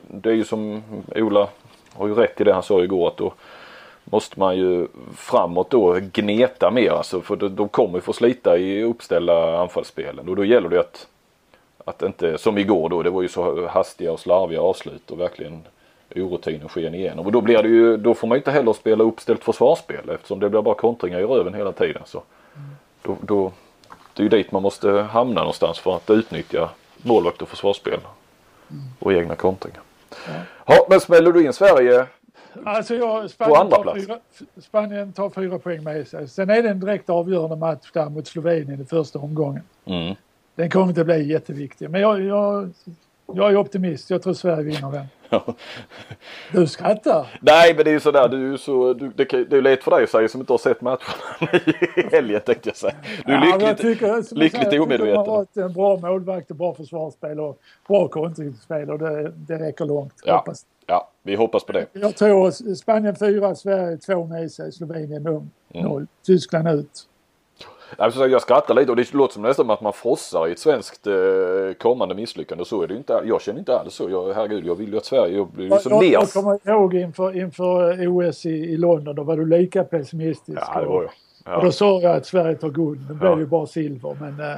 det är ju som Ola har ju rätt i det han sa igår. att då måste man ju framåt då gneta mer alltså för de kommer ju få slita i uppställda anfallsspelen och då gäller det att att inte som igår då det var ju så hastiga och slarviga avslut och verkligen orutinen sken igenom och då blir det ju då får man ju inte heller spela uppställt försvarsspel eftersom det blir bara kontringar i röven hela tiden så då, då det är ju dit man måste hamna någonstans för att utnyttja målvakt och försvarsspel och egna kontringar. Ja. ja men smäller du in Sverige Alltså jag, Spanien, tar fyra, Spanien tar fyra poäng med sig. Sen är det en direkt avgörande match där mot Slovenien i första omgången. Mm. Den kommer inte bli jätteviktig. Men jag, jag, jag är optimist. Jag tror Sverige vinner den. Du skrattar. Nej men det är ju sådär, du är så, du, det, det är lätt för dig att säga som inte har sett matcherna i helgen tänkte jag säga. Du är lyckligt, ja, tycker, lyckligt säger, omedveten. De har varit en bra målvakt och bra försvarsspel och bra kontringsspel och det, det räcker långt. Ja. Hoppas. Ja, vi hoppas på det. Jag tror Spanien 4, Sverige 2 med sig, Slovenien 0, mm. Tyskland ut. Jag skrattar lite och det låter som nästan att man frossar i ett svenskt eh, kommande misslyckande. Så är det inte. Jag känner inte alls så. Jag, herregud, jag vill ju att Sverige blir liksom jag, jag, jag kommer ihåg inför, inför OS i, i London, då var du lika pessimistisk. Ja, det var jag. Ja. Och då sa jag att Sverige tar guld. Det blev ja. ju bara silver men... Eh,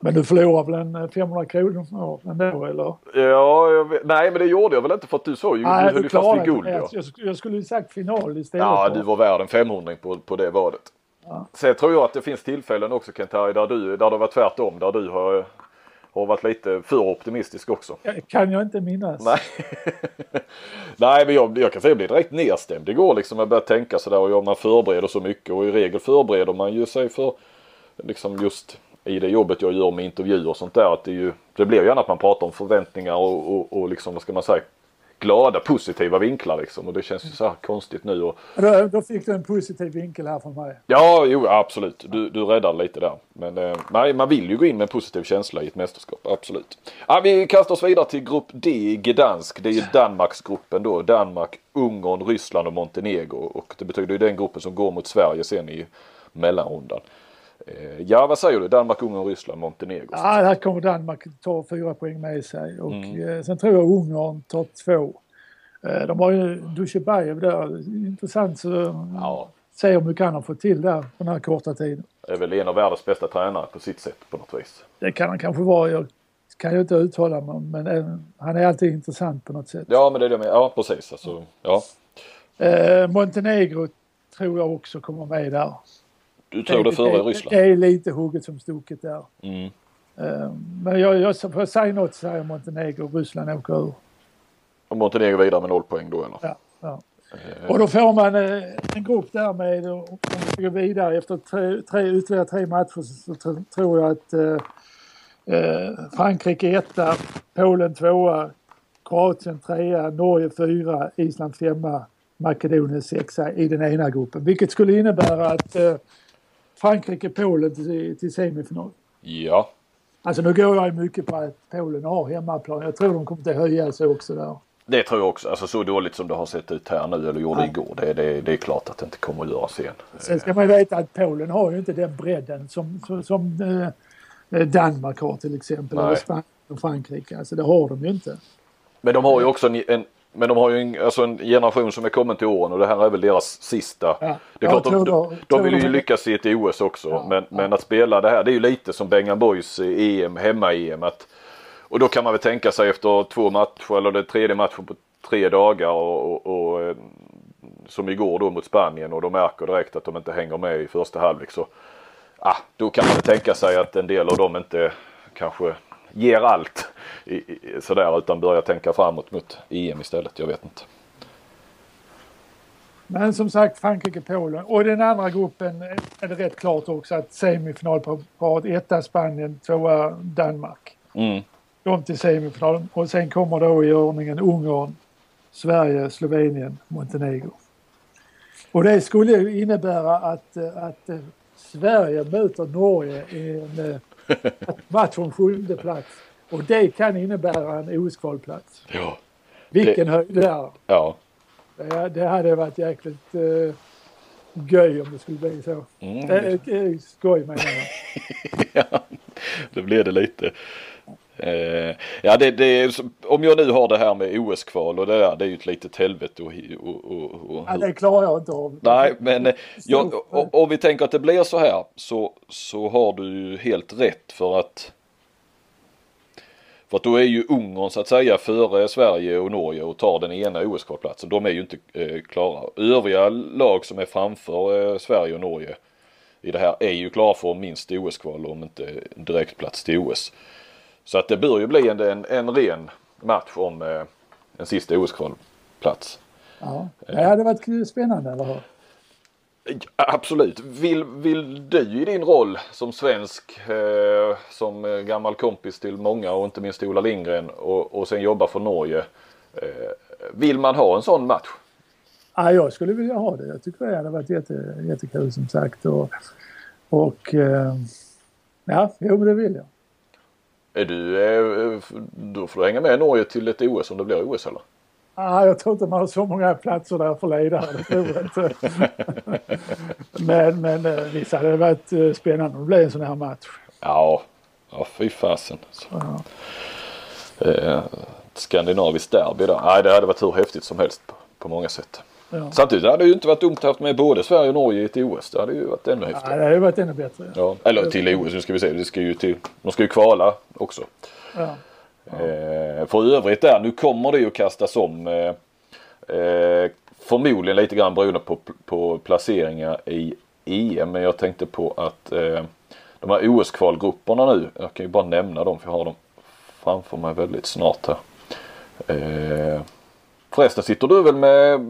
Men du förlorar väl en 500 kronor ändå eller? Ja, vet, nej men det gjorde jag väl inte för att du sa ju, Nej, du höll ju fast vid guld. Ja. jag, jag skulle ju sagt final istället. Ja, du var värd en 500 på, på det vadet. Ja. Sen tror jag att det finns tillfällen också Kent-Harry där, du, där det var tvärtom. Där du har, har varit lite för optimistisk också. Kan jag inte minnas. Nej, Nej men jag, jag kan säga att jag blir direkt nedstämd. Det går liksom att börja tänka sådär och ja, man förbereder så mycket och i regel förbereder man ju sig för liksom just i det jobbet jag gör med intervjuer och sånt där. Att det, ju, det blir gärna att man pratar om förväntningar och, och, och liksom vad ska man säga glada positiva vinklar liksom och det känns ju så här konstigt nu. Och, Då, då fick du en positiv vinkel här från mig. Ja, jo absolut. Du, du räddar lite där. Men eh, nej, man vill ju gå in med en positiv känsla i ett mästerskap. Absolut. Ja, vi kastar oss vidare till grupp D i Gdansk. Det är ju Danmarksgruppen då. Danmark, Ungern, Ryssland och Montenegro. Och det betyder ju den gruppen som går mot Sverige sen i mellanrundan. Eh, ja, vad säger du? Danmark, Ungern, Ryssland, Montenegro. Ja, här kommer Danmark ta fyra poäng med sig och Mm. eh, sen tror jag Ungern tar två. Eh, de har ju Dusjebajev där. Intressant så Ja, se hur mycket han har fått till där på den här korta tiden. är väl en av världens bästa tränare på sitt sätt på något vis. Det kan han kanske vara. Jag kan ju inte uttala mig om, men han är alltid intressant på något sätt. Ja, men det är det med. Ja, precis. Alltså, ja. Montenegro tror jag också kommer med där. Du tror det före det, Ryssland? Det är lite hugget som stucket där. Mm. Eh, men jag, jag, får jag säga något så säger jag Montenegro. Ryssland åker ur. Och Montenegro vidare med noll poäng då eller? Ja, ja. Eh, Och då får man eh, en grupp där med, om vi går vidare efter tre, tre, ytterligare tre matcher så tr- tror jag att eh, Frankrike etta, Polen tvåa, Kroatien trea, Norge fyra, Island femma, Makedonien sexa i den ena gruppen. Vilket skulle innebära att eh, Frankrike, Polen till, till semifinal. Ja, Alltså nu går jag mycket på att Polen har hemmaplan. Jag tror de kommer att höja sig också där. Det tror jag också. Alltså så dåligt som det har sett ut här nu eller gjorde igår. Det, det, det är klart att det inte kommer att göras igen. Sen ska man ju veta att Polen har ju inte den bredden som, som, som eh, Danmark har till exempel. Nej. Eller Spanien och Frankrike. Alltså det har de ju inte. Men de har ju också en, en men de har ju en, alltså en generation som är kommen till åren och det här är väl deras sista. Ja. Det är Jag klart, de, de, de vill ju lyckas i ett OS också. Ja, men, men att spela det här, det är ju lite som Bengan Boys EM, hemma-EM. Att, och då kan man väl tänka sig efter två matcher eller det tredje matchen på tre dagar och, och, och eh, som igår då mot Spanien och de märker direkt att de inte hänger med i första halvlek så ah, då kan man väl tänka sig att en del av dem inte kanske ger allt i, sådär utan börjar tänka framåt mot EM istället. Jag vet inte. Men som sagt Frankrike-Polen. Och den andra gruppen är det rätt klart också att semifinal på rad. Etta Spanien, tvåa Danmark. Mm. De till semifinal. Och sen kommer då i ordningen Ungern, Sverige, Slovenien, Montenegro. Och det skulle ju innebära att, att Sverige möter Norge i en eh, match om sjunde plats. Och det kan innebära en OS-kvalplats. Ja. Vilken höjd där! Ja. Det, det hade varit jäkligt uh, göj om det skulle bli så. Mm. Eh, eh, skoj menar jag. ja, det blev det lite. Eh, ja, det, det, om jag nu har det här med OS-kval och det där, det är ju ett litet helvete och, och, och, och Ja, det klarar jag inte av. Nej, men eh, jag, om vi tänker att det blir så här så, så har du ju helt rätt för att för att då är ju Ungern så att säga före Sverige och Norge och tar den ena OS-kvalplatsen. De är ju inte eh, klara. Övriga lag som är framför eh, Sverige och Norge i det här är ju klara för minst OS-kval om inte direktplats till OS. Så att det bör ju bli en, en, en ren match om eh, en sista OS-kvalplats. Ja, det hade varit spännande, eller hur? Absolut. Vill, vill du i din roll som svensk, eh, som eh, gammal kompis till många och inte minst Ola Lindgren och, och sen jobba för Norge. Eh, vill man ha en sån match? Ja, jag skulle vilja ha det. Jag tycker det hade varit jätte, jättekul som sagt. Och, och eh, ja, jo men det vill jag. Är du, eh, då får du hänga med Norge till ett OS om det blir OS eller? Ah, jag tror inte man har så många platser där för ledare. Det tror jag inte. men men eh, visst hade det varit eh, spännande om det blev en sån här match. Ja, ja fy fasen. Ja. Eh, skandinaviskt derby där. Nej, det hade varit hur häftigt som helst på, på många sätt. Ja. Samtidigt hade det ju inte varit dumt att ha haft med både Sverige och Norge i ett OS. Det hade ju varit ännu Ja, häftigare. det hade ju varit ännu bättre. Ja, eller till OS, nu ska vi se. Det ska ju till, de ska ju kvala också. Ja. Eh, för övrigt där, nu kommer det ju kastas om. Eh, eh, förmodligen lite grann beroende på, på placeringar i EM. Men jag tänkte på att eh, de här OS-kvalgrupperna nu. Jag kan ju bara nämna dem för jag har dem framför mig väldigt snart här. Eh, förresten sitter du väl med,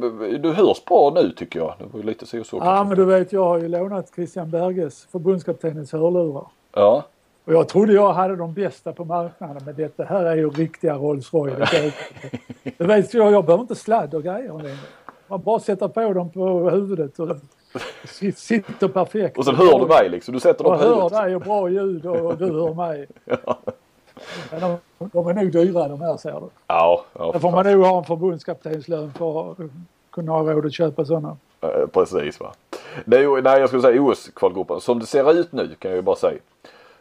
du hörs bra nu tycker jag. Det var ju lite så och så ja, men du vet jag har ju lånat Christian Berges, förbundskaptenens hörlurar. Ja, Och jag trodde jag hade de bästa på marknaden men detta här är ju riktiga Rolls Royce. Det, vet jag, jag behöver inte sladd och grejer längre. Man bara sätter på dem på huvudet och sitter perfekt. och sen hör du mig liksom. Du sätter dem Jag på hör huvudet. dig och bra ljud och, du hör mig. Men de, de är nog dyra de här ser du. Ja, ja får man nog ha en förbundskaptenslön för att kunna ha råd att köpa sådana. Eh, Precis va. Det är ju, nej jag skulle säga OS-kvalgruppen. Som det ser ut nu kan jag ju bara säga.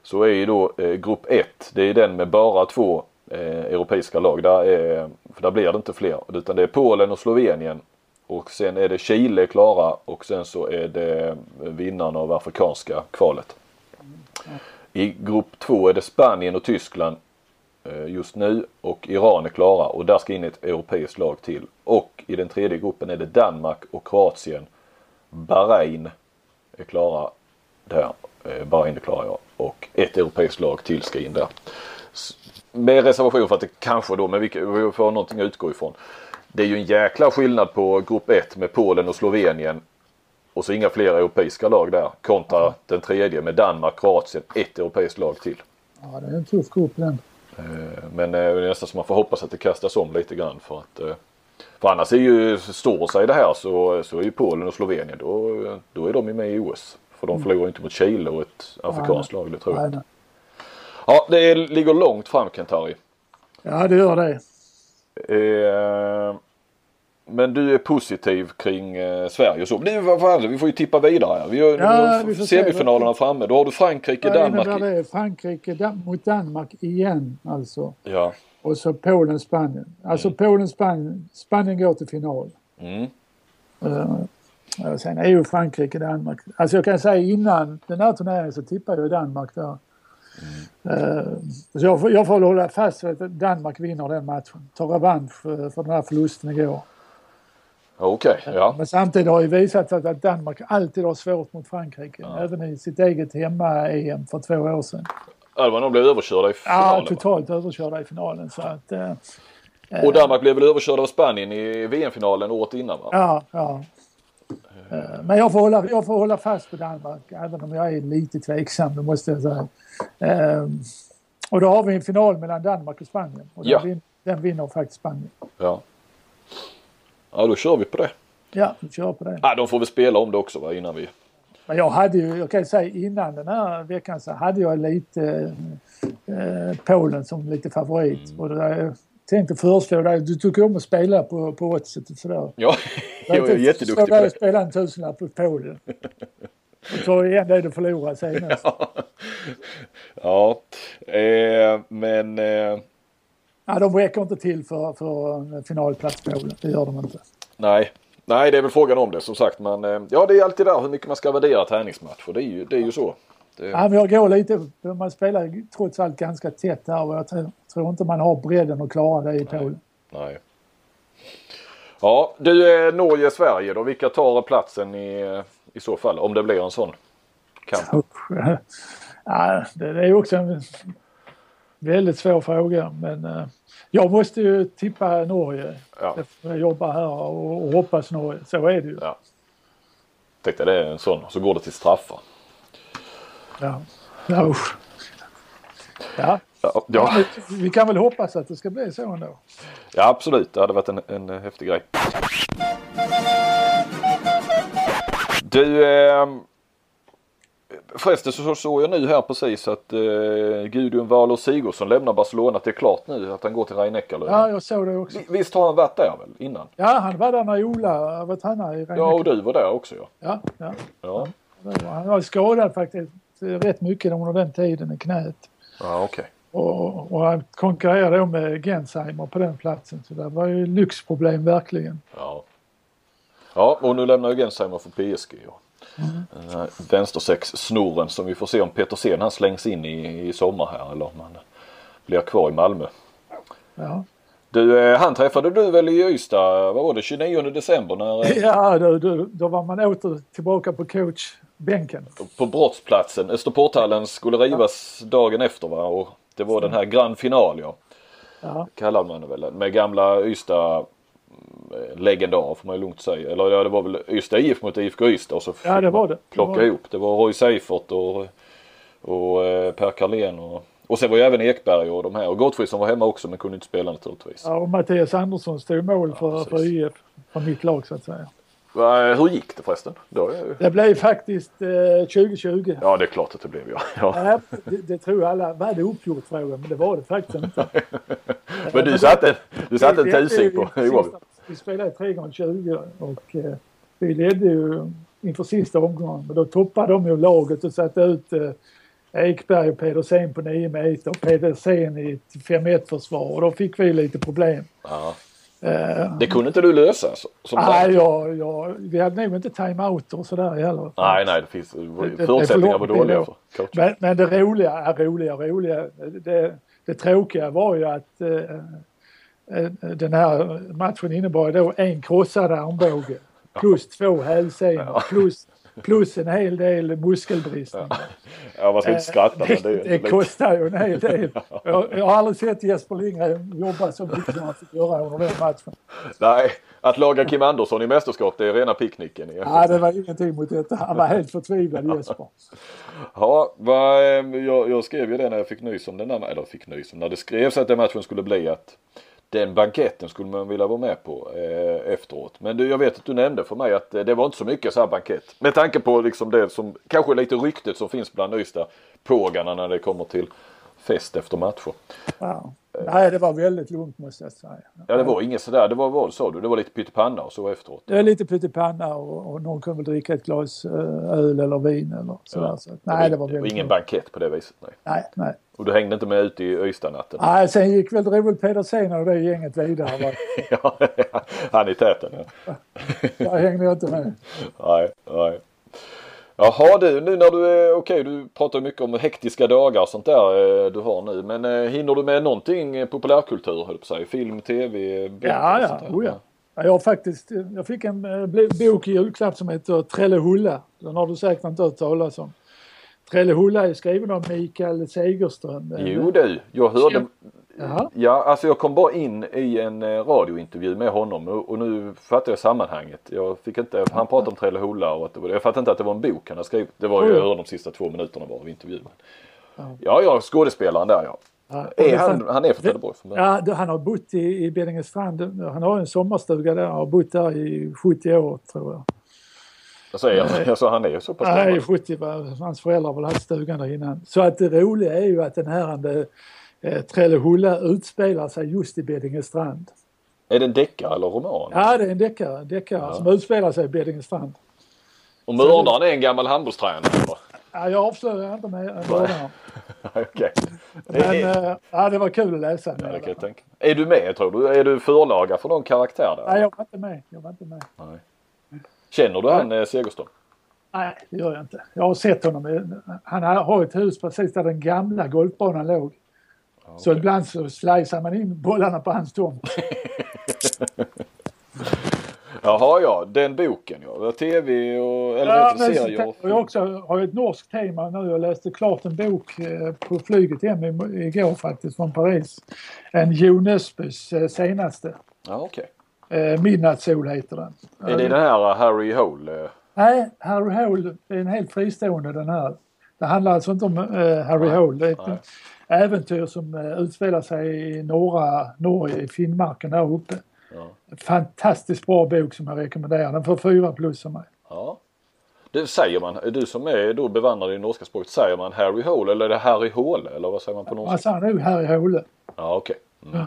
Så är ju då eh, grupp 1. Det är den med bara två eh, europeiska lag. Där, är, för där blir det inte fler. Utan det är Polen och Slovenien. Och sen är det Chile klara och sen så är det vinnarna av afrikanska kvalet. I grupp 2 är det Spanien och Tyskland eh, just nu och Iran är klara och där ska in ett europeiskt lag till. Och i den tredje gruppen är det Danmark och Kroatien. Bahrain är klara där. Eh, Bahrain är klara ja. Och ett europeiskt lag till ska in där. Med reservation för att det kanske då, men vi får någonting att utgå ifrån. Det är ju en jäkla skillnad på grupp 1 med Polen och Slovenien och så inga fler europeiska lag där kontra den tredje med Danmark, Kroatien, ett europeiskt lag till. Ja, det är en tuff grupp den. Eh, Men eh, det är nästan som man får hoppas att det kastas om lite grann för att för annars är ju, står sig det här så, så är ju Polen och Slovenien då, då är de ju med i OS. För de förlorar inte mot Chile och ett afrikanskt lag det tror jag. Nej. Ja det ligger långt fram Kentari. Ja, det gör det. Eh, men du är positiv kring eh, Sverige och så. Det, är- vad fan, vi får ju tippa vidare här. Vi har, Ja, vi får se. semifinalerna framme. Då har du Frankrike, Vad Danmark. i- det? Frankrike Dan- mot Danmark igen alltså. Ja. Och så Polen, Spanien. Alltså Polen, Spanien. Spanien går till final. Mm. Och sen ju Frankrike, Danmark. Alltså jag kan säga innan den här turneringen så tippar jag Danmark där. Eh, så jag får, jag får hålla fast vid att Danmark vinner den matchen. Tar revansch för, för den här förlusten igår. Okej, ja. Men samtidigt har ju visat sig att Danmark alltid har svårt mot Frankrike. Även i sitt eget hemma-EM för två år sedan. Ja, det var de blev överkörda i Ja, finalen. va? totalt överkörda i finalen. Så att, eh, Och Danmark blev väl överkörda av Spanien i VM-finalen året innan va? ja, ja. Eh, Men jag får, hålla, jag får hålla fast på Danmark, även om jag är lite tveksam, det måste jag säga. Eh, Och då har vi en final mellan Danmark och Spanien. Och den, Ja. den vinner faktiskt Spanien. Ja. Ja, då kör vi på det. Ja, vi kör på det. Ja, de får väl spela om det också va, innan vi... Men jag hade ju, jag kan säga innan den här veckan så hade jag lite eh, Polen som lite favorit. Mm. Och det, jag tänkte föreslå dig, du tycker om att spela på, på oddset och sådär. Ja, jag är jätteduktig på det. spela en tusenlapp på Polen. Och ta igen det du förlorade senast. Ja, eh, men... Eh, Ja, de räcker inte till för, för en finalplats Polen. Det gör de inte. nej. Nej, det är väl frågan om det som sagt. Men eh, ja, det är alltid där hur mycket man ska värdera träningsmatcher. Det är ju, det är ju så. Det, Ja, men jag går lite, man spelar trots allt ganska tätt där och jag tror, tror inte man har bredden att klara det i Polen. nej. Ja, du är Norge-Sverige då. Vilka tar platsen i, i så fall? Om det blir en sån kamp. Ja, det det är också en väldigt svår fråga men eh, jag måste ju tippa Norge. Ja. Jag jobbar här och, och hoppas Norge. Så är det ju. Ja. Tänkte det är en sån. Så går det till straffar. Ja, ja, usch. ja. Ja, ja. vi kan väl hoppas att det ska bli så ändå. ja absolut. Det hade varit en, en häftig grej. Du, eh, förresten så såg jag nu här precis att eh, Gudrun Wahlöö Sigurdsson lämnar Barcelona. Det är klart nu att han går till rhein Ja, jag såg det också. Visst har han varit där väl innan? Ja, han var där när Ola var tränare i Ja, och du var där också ja. Ja, ja. Ja, Han var skadad faktiskt rätt mycket under den tiden i knät. ja okej. Och, och han konkurrerade då med Gensheimer på den platsen. Så det var ju lyxproblem verkligen. Ja. Ja, och nu lämnar ju Gensheimer för PSG. Och den här vänstersex-snoren som vi får se om Petersen han slängs in i, i sommar här eller om han blir kvar i Malmö. Ja, Du, eh, han träffade du väl i Ystad, vad var det, 29 december när, eh, ja då, då, då var man åter tillbaka på coachbänken. på brottsplatsen. Österporthallen skulle rivas dagen efter va och det var den här grand final ja. Ja, Kallade man det väl med gamla Ystad mm, legendar får man ju lugnt säga. Eller ja, det var väl Ystad IF mot IFK Ystad och så fick Ja, det var det. Det plocka var ihop. Det var Roy Seifert och, och eh, Per Carlén och, och sen var ju även Ekberg och de här. Och Gottfridsson var hemma också men kunde inte spela naturligtvis. ja, och Mattias Andersson stod i mål för, precis. för IF, för mitt lag så att säga. Hur gick det förresten? Är- Det blev faktiskt eh, 2020. ja det är klart att det blev ja. ja. Ja, det, det tror alla var det uppgjort frågan, men det var det faktiskt inte. Men du satte, du satte en tusing på sista-. Vi spelade 3 gånger 20 och eh, vi ledde ju inför sista omgången. Men då toppade de ju laget och satte ut eh, Ekberg och Pedersen på 9 meter och Pedersen i ett 5-1 försvar och då fick vi lite problem. Ja. Eh, Det kunde inte du lösa? Som nej, ja, ja, vi hade nog inte time-out och sådär heller. nej, nej, det finns det- det förutsättningar var dåliga för coachen. Men, men det roliga, är roliga, roliga, det, det tråkiga var ju att eh, eh, den här matchen innebar då en krossad armbåge plus två hälsenor plus, plus en hel del muskelbristningar. Ja, man ska inte skratta det, det, är det lite- kostar ju en hel del. Jag, jag har aldrig sett Jesper Lindgren jobba så mycket som han fick göra under den matchen. Nej, att laga Kim Andersson i mästerskap det är rena picknicken. Ja, det var ingenting mot detta. Han var helt förtvivlad Jesper. Ja, eh, jag, jag skrev ju det när jag fick nys om den där, eller fick nys om när det skrevs att den matchen skulle bli att den banketten skulle man vilja vara med på eh, efteråt. Men du, jag vet att du nämnde för mig att eh, det var inte så mycket så här bankett. Med tanke på liksom det som kanske lite ryktet som finns bland Ystad pågarna när det kommer till fest efter matcher. Wow. Nej, det var väldigt lugnt måste jag säga. Ja det var inget sådär, det var vad sa du? Det var lite pyttipanna och så efteråt. Det är lite pyttipanna och, och någon kunde väl dricka ett glas eh, öl eller vin eller sådär. Så, att- nej, det var väldigt ingen lugnt. bankett på det viset. Nej. Nej, nej. Och du hängde inte med ut i Ystad-natten? nej. Sen gick väl Roel Pedersen och det gänget vidare. ja, han i täten ja. Där hängde jag inte med. Nej, nej. Jaha du, nu när du är, okej du pratar mycket om hektiska dagar och sånt där eh, du har nu. Men eh, hinner du med någonting eh, populärkultur höll på säga? Film, tv, böcker Ja, ja, sånt oh, ja. Ja, Jag har faktiskt, jag fick en bok i julklapp som heter Trellehulla. Den har du säkert inte hört talas om. Trellehulla är skriven av Mikael Segerström. Jo du, jag hörde. Jaha. Ja, alltså jag kom bara in i en eh, radiointervju med honom och, nu fattar jag sammanhanget. Jag fick inte, han pratade om Trellehulla och att det var, jag fattade inte att det var en bok han hade skrivit. Det var ju, jag hörde de sista två minuterna bara av intervjun. Ja, ja, skådespelaren där ja. Ja, Är han, han är från Trelleborg från början? Ja, han har bott i, i Beddingestrand. Han har en sommarstuga där och har bott där i 70 år tror jag. Jag säger, alltså han är ju så pass Nej, gammal. 70 var, hans föräldrar har väl haft stugan där innan. Så att det roliga är ju att den här eh, Trellehulla utspelar sig just i Beddingestrand. Är det en deckare eller roman? Ja, det är en deckare, deckare som utspelar sig i Beddingestrand. Och mördaren är en gammal handbollstränare? Ja, jag avslöjar inte med mördaren. Okej. Men eh, ja, det var kul att läsa. Ja, det kan jag tänka. Är du med tror du? Är du förlaga för någon karaktär där? Nej, jag var inte med. Jag var inte med. Nej. Känner du han eh, Segerström? Nej, det gör jag inte. Jag har sett honom. Han har ett hus precis där den gamla golfbanan låg. Så ibland så slicear man in bollarna på hans tomt. Jaha ja, den boken ja. TV och eller Ja, serier. jag också har ett norskt tema nu. Jag läste klart en bok eh, på flyget hem igår faktiskt från Paris. En Jo Nesbøs eh, senaste. Ja okej. Eh, Midnattssol heter den. Är det den här Harry Hole? Nej, Harry Hole är en helt fristående den här. Det handlar alltså inte om Harry Hole. Det är. Äventyr som eh, utspelar sig i norra Norge, i Finnmarken där uppe. Ja. Fantastiskt bra bok som jag rekommenderar. Den får fyra plus av mig. ja. Det säger man, du som är då bevandrad i det norska språket, säger man Harry Hole eller är det Harry Hole eller vad säger man på norska? sa han nu? Harry Hole. Ja okej. Mm.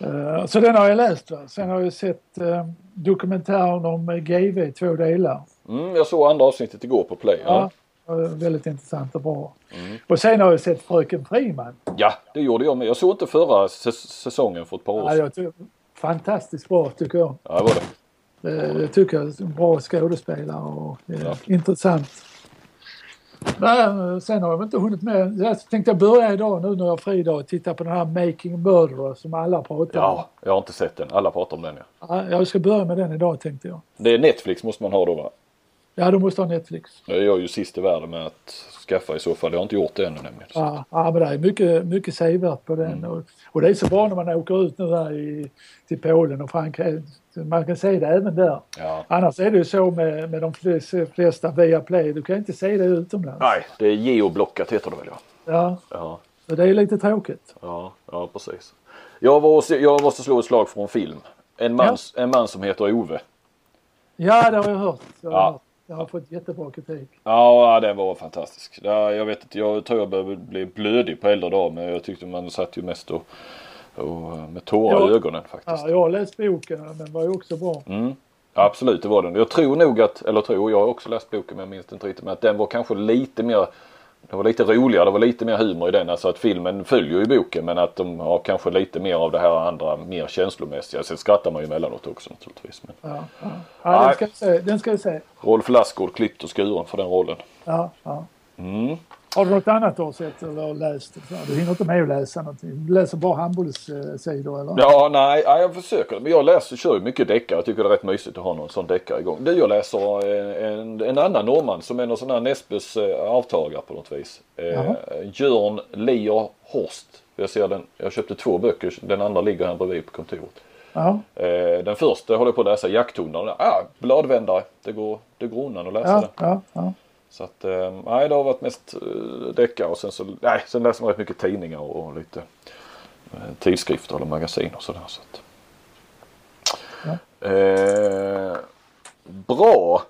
Eh, Så den har jag läst. Va? Sen har jag sett eh, dokumentären om GV i två delar. Mm, jag såg andra avsnittet igår på Play. Ja. Ja. eh, Väldigt intressant och bra. Mm. Och sen har jag sett Fröken Friman. ja, det gjorde jag med. Jag såg inte förra säs- säsongen för ett par år Ja, sedan. tycker, fantastiskt bra tycker jag. Ja, det var det. Det, det tycker jag. Bra skådespelare och eh, Ja. intressant. Nej, sen har jag inte hunnit med. Jag tänkte börja idag nu när jag har fri dag och titta på den här Making Murderer som alla pratar om. Ja, jag har inte sett den. Alla pratar om den ja. Ja, Jag ska börja med den idag tänkte jag. Det är Netflix måste man ha då va? Ja, du måste ha Netflix. Jag är ju sist i världen med att skaffa i så fall. Jag har inte gjort det ännu nämligen. Ja, ja men det är mycket, mycket sevärt på den. Och, och det är så bra när man åker ut nu här i, till Polen och Frankrike. Man kan se det även där. Ja. Annars är det ju så med, med de flesta, flesta via Play. Du kan inte se det utomlands. Nej, det är geoblockat heter det väl ja. Ja, Ja, så det är lite tråkigt. ja, ja precis. Jag, var, jag måste slå ett slag för en film. En man, en man som heter Ove. Ja, det har jag hört. Har, Ja. hört. Jag har fått jättebra kritik. Ja, den var fantastisk. Ja, jag vet inte, jag tror jag började bli blödig på äldre dagar men jag tyckte man satt ju mest och, och med tårar Ja. i ögonen faktiskt. Ja, jag har läst boken och den var ju också bra. Mm. Ja, absolut, det var den. Jag tror nog att, eller tror, jag har också läst boken men jag minns inte riktigt, men att den var kanske lite mer det var lite roligare, det var lite mer humor i den. Alltså att filmen följer ju boken men att de har kanske lite mer av det här andra mer känslomässiga. Sen skrattar man ju emellanåt också naturligtvis. Men Ja, ja. ja den, ska jag se. den ska jag se. Rolf Lassgård klippt och skuren för den rollen. Ja, ja. Mm. Har du något annat du har sett eller läst? Du hinner inte med att läsa någonting. Du läser bara handbollssidor eller? Ja, nej, ja, jag försöker. Men jag läser, kör ju mycket deckare. Jag tycker det är rätt mysigt att ha någon sån deckare igång. Du, jag läser eh, en, en annan norrman som är någon sån här Nesbøs eh, avtagare på något vis. Eh. Jörn Lier Horst. Jag ser den, jag köpte två böcker. Den andra ligger här bredvid på kontoret. Ja, Eh, den första håller jag på att läsa, Jakthundar. Ah, bladvändare. Det går, det går undan att läsa ja, den. ja, ja. Så att, eh, nej det har varit mest eh, deckare och sen så, nej, sen läser man rätt mycket tidningar och, lite eh, tidskrifter eller magasin och sådär. Så att. Eh, bra!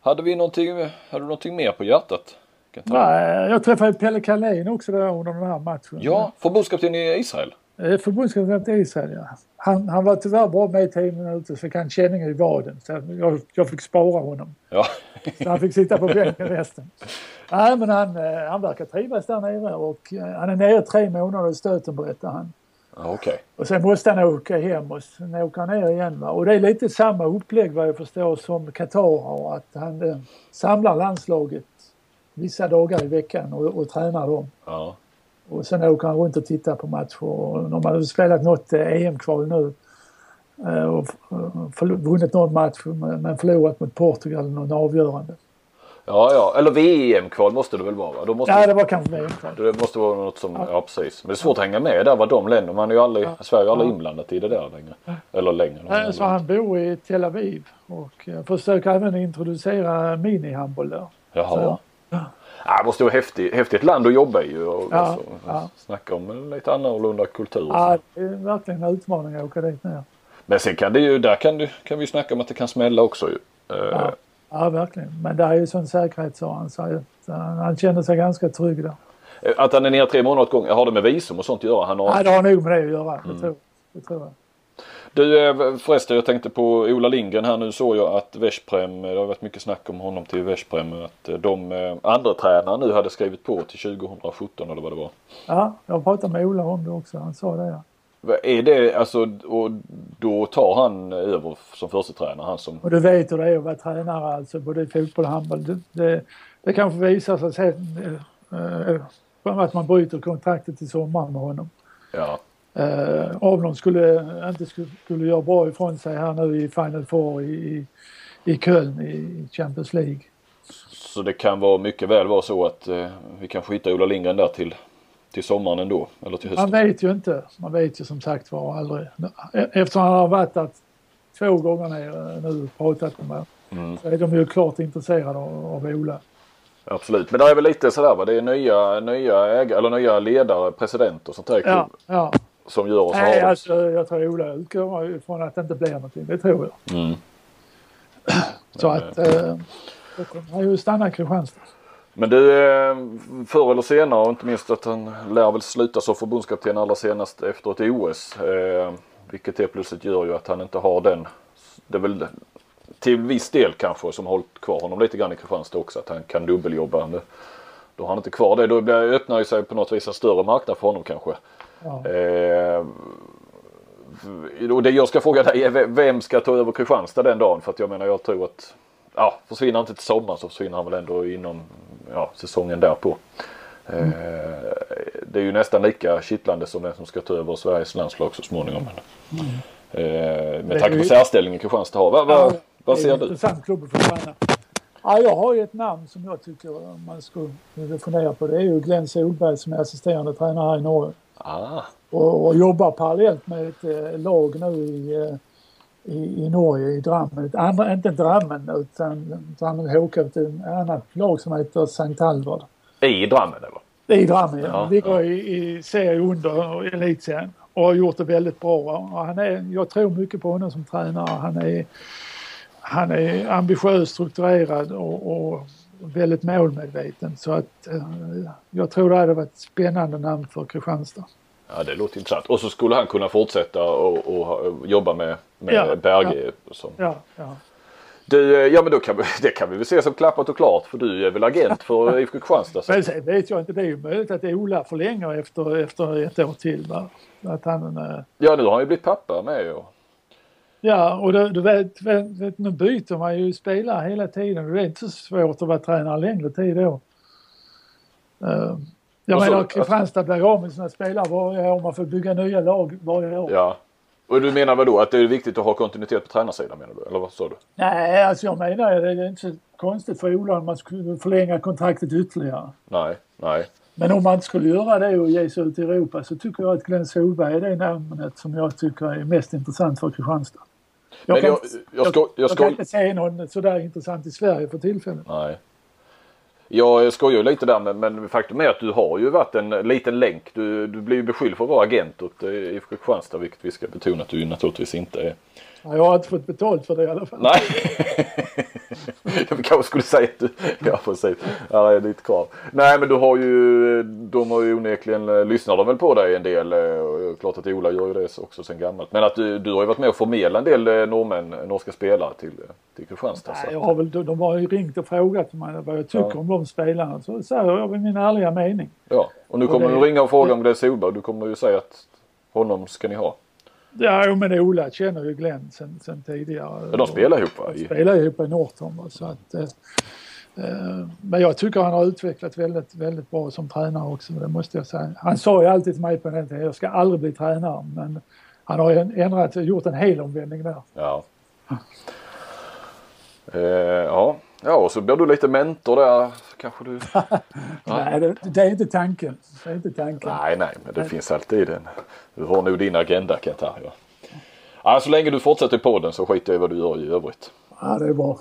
Hade vi någonting, hade du någonting mer på hjärtat? Jag? Nej, jag träffade Pelle Kalén också där under den här matchen. Ja, förbundskapten i Israel. Eh, Förbundskapten Israel, ja. Han, han var tyvärr bara med i 10 minuter så fick han känning i vaden. Så jag, jag fick spara honom. Ja, Så han fick sitta på bänken resten. Nej, men han, eh, han verkar trivas där nere och eh, han är nere tre månader i stöten berättar han. Okej. Och sen måste han åka hem och sen åker han ner igen. Va? Och det är lite samma upplägg vad jag förstår som Qatar har. Att han eh, samlar landslaget vissa dagar i veckan och, och tränar dem. Ja. Och sen åker han runt och tittar på matcher. De har spelat något eh, EM-kval nu. eh, Och eh, vunnit någon match men förlorat mot Portugal någon avgörande. Ja, ja. Eller VM-kval måste det väl vara va? Då måste Ja, det var kanske VM-kval. det måste vara något som, ja. precis. Men det är svårt att hänga med där vad de länder, man är ju aldrig, Sverige är aldrig Ja. inblandat i det där längre. Eller längre. Nej, Så han bor i Tel Aviv och försöker även introducera minihandboll där. Jaha. Så, Ja, det måste vara häftigt, häftigt land att jobba i. Och, Ja, alltså, ja. Snacka om en lite annorlunda kultur. Ja, det är verkligen en utmaning att åka dit ner. Men sen kan det ju, där kan, du, kan vi snacka om att det kan smälla också ju. Eh, Ja, ja verkligen. Men det är ju sån säkerhet sa han. Så eh, han känner sig ganska trygg där. Att han är nere tre månader åt gången, har det med visum och sånt att göra? Han har... Nej, det har nog med det att göra. Mm. Det, tror, det tror jag. Du eh, förresten, jag tänkte på Ola Lindgren här nu såg jag att Veszprem, det har varit mycket snack om honom till Veszprem, att eh, de eh, andra tränare nu hade skrivit på till 2017 eller vad det var. Ja, jag pratat med Ola om det också. Han sa det. Ja. Är det alltså, och då tar han över som första tränare han som... Och du vet hur det är att vara tränare alltså både i fotboll och handboll. Det, det, det kanske visar sig sen eh, eh, att man bryter kontraktet i sommar med honom. Ja, Eh, Avlon skulle inte skulle, skulle göra bra ifrån sig här nu i Final Four i, i, i Köln i Champions League. så det kan vara mycket väl vara så att eh, vi kan skita Ola Lindgren där till, till sommaren ändå. Eller till Man hösten. vet ju inte. Man vet ju som sagt var aldrig. Eftersom han har varit där två gånger ner nu och pratat med mig. Mm. Så är de ju klart intresserade av, av Ola. Absolut, men det är väl lite sådär va. Det är nya, nya ägare, eller nya ledare, president och sånt där i Ja, klubb ja. Som gör oss Nej, alltså, jag tror Ola utgår ifrån att det inte blir någonting. Det tror jag. mm. Så att eh, då kommer han ju stanna i Kristianstad. Men du, eh, förr eller senare, och inte minst att han lär väl sluta som förbundskapten allra senast efter ett OS. Eh, vilket helt plötsligt gör ju att han inte har den, det är väl till viss del kanske som har hållit kvar honom lite grann i Kristianstad också. Att han kan dubbeljobba. Då har han inte kvar det. Då öppnar ju sig på något vis en större marknad för honom kanske. Ja. Eh, och det jag ska fråga dig är ve- vem ska ta över Kristianstad den dagen? För att jag menar jag tror att ja, försvinner inte till sommaren så försvinner han väl ändå inom ja, säsongen därpå. Eh, det är ju nästan lika kittlande som vem som ska ta över Sveriges landslag så småningom. Men, eh, med tanke på ju- särställningen Kristianstad har. Va, va, vad det är ser du? intressant klubb träna. Ja, jag har ju ett namn som jag tycker man skulle fundera på. Det är ju Glenn Solberg som är assisterande tränare här i Norge. Ah, Och, och jobbar parallellt med ett eh, lag nu i, eh, i, i Norge, i Drammen. Andra, inte Drammen utan Drammen HK, utan ett annat lag som heter St. Albert. I Drammen eller? I Drammen, ja. Ja, Ligger i, i serie under elitserien och har gjort det väldigt bra. Och han är, jag tror mycket på honom som tränare. Han är, han är ambitiös, strukturerad och, och väldigt målmedveten. Så att eh, jag tror det hade varit ett spännande namn för Kristianstad. Ja det låter intressant. Och så skulle han kunna fortsätta och, och, jobba med, med Ja, Berge. Som. Ja, ja. Du, eh, ja men då kan vi, det kan vi väl se som klappat och klart för du är väl agent för IFK Kristianstad. Så. Men sen vet jag inte, det är ju möjligt att Ola förlänger efter, efter ett år till. Va? Att han, eh, Ja nu har han ju blivit pappa med och, Ja, och du, du vet, vet, vet, nu byter man ju spelare hela tiden. Det är inte så svårt att vara tränare längre tid då. Uh, jag så- menar, Kristianstad blir av med sina spelare varje år. Man får bygga nya lag varje år. ja. Och du menar väl då att det är viktigt att ha kontinuitet på tränarsidan menar du? Eller vad sa du? Nej, alltså jag menar det är inte så konstigt för Ola om man skulle förlänga kontraktet ytterligare. Nej, nej. Men om man skulle göra det och ge sig ut i Europa så tycker jag att Glenn Solberg är det namnet som jag tycker är mest intressant för Kristianstad. Men kan jag, jag, ska, jag, jag kan inte se någon sådär intressant i Sverige för tillfället. Nej. Jag skojar ju lite där men, men faktum är att du har ju varit en liten länk. Du, du blir ju beskylld för att vara agent åt IFK Kristianstad vilket vi ska betona att du naturligtvis inte är. Ja, Jag har inte fått betalt för det i alla fall. Nej. jag kanske skulle säga att du, ja precis. Det är lite kvar. Nej men du har ju, de har ju onekligen, eh, lyssnar de väl på dig en del. eh, och Klart att Ola gör ju det också sen gammalt. Men att du, du har ju varit med och förmedla en del eh, norrmän, norska spelare till, till Kristianstad. Nej, jag har väl, de, har ju ringt och frågat mig vad jag tycker Ja. om de spelarna. Så säger jag väl min ärliga mening. Ja, och nu Och kommer det- du ringa och fråga om Glenn Solberg. Du kommer ju säga att honom ska ni ha. Ja, men Ola känner ju Glenn sen, sen tidigare. Ja, de spelar ihop va? De spelar ihop i Norton. va, Så att, eh, eh, men jag tycker han har utvecklat väldigt, väldigt bra som tränare också. Det måste jag säga. Han sa ju alltid till mig på den tiden, jag ska aldrig bli tränare. Men han har ändrat, gjort en hel omvändning där. Ja. Eh, ja. Ja, och så blir du lite mentor där kanske du. Nej, det, det är inte tanken. Det är inte tanken. Nej, nej, men det finns alltid en. Du har nog din agenda jag ta. Ja. Ja, så länge du fortsätter på den så skiter jag i vad du gör i övrigt. Ja, det är bra.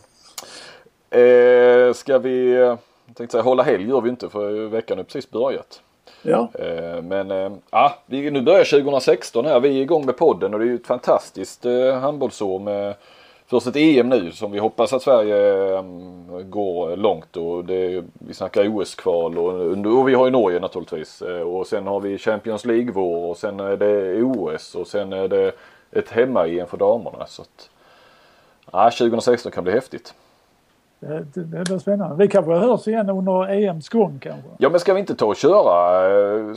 Eh, ska vi, jag tänkte säga hålla helg gör vi inte för veckan har precis börjat. Ja, Eh, Men eh, ja, vi, nu börjar 2016 här. Vi är igång med podden och det är ju ett fantastiskt eh, handbollsår med först ett EM nu som vi hoppas att Sverige eh, går långt och det, vi snackar OS-kval och, och vi har ju Norge naturligtvis. Eh, och sen har vi Champions League-vår och sen är det OS och sen är det ett hemma-EM för damerna. Så att, ja, 2016 kan bli häftigt. det, det, det blir spännande. Vi kanske hörs igen under EMs gång kanske. Ja men ska vi inte ta och köra? eh,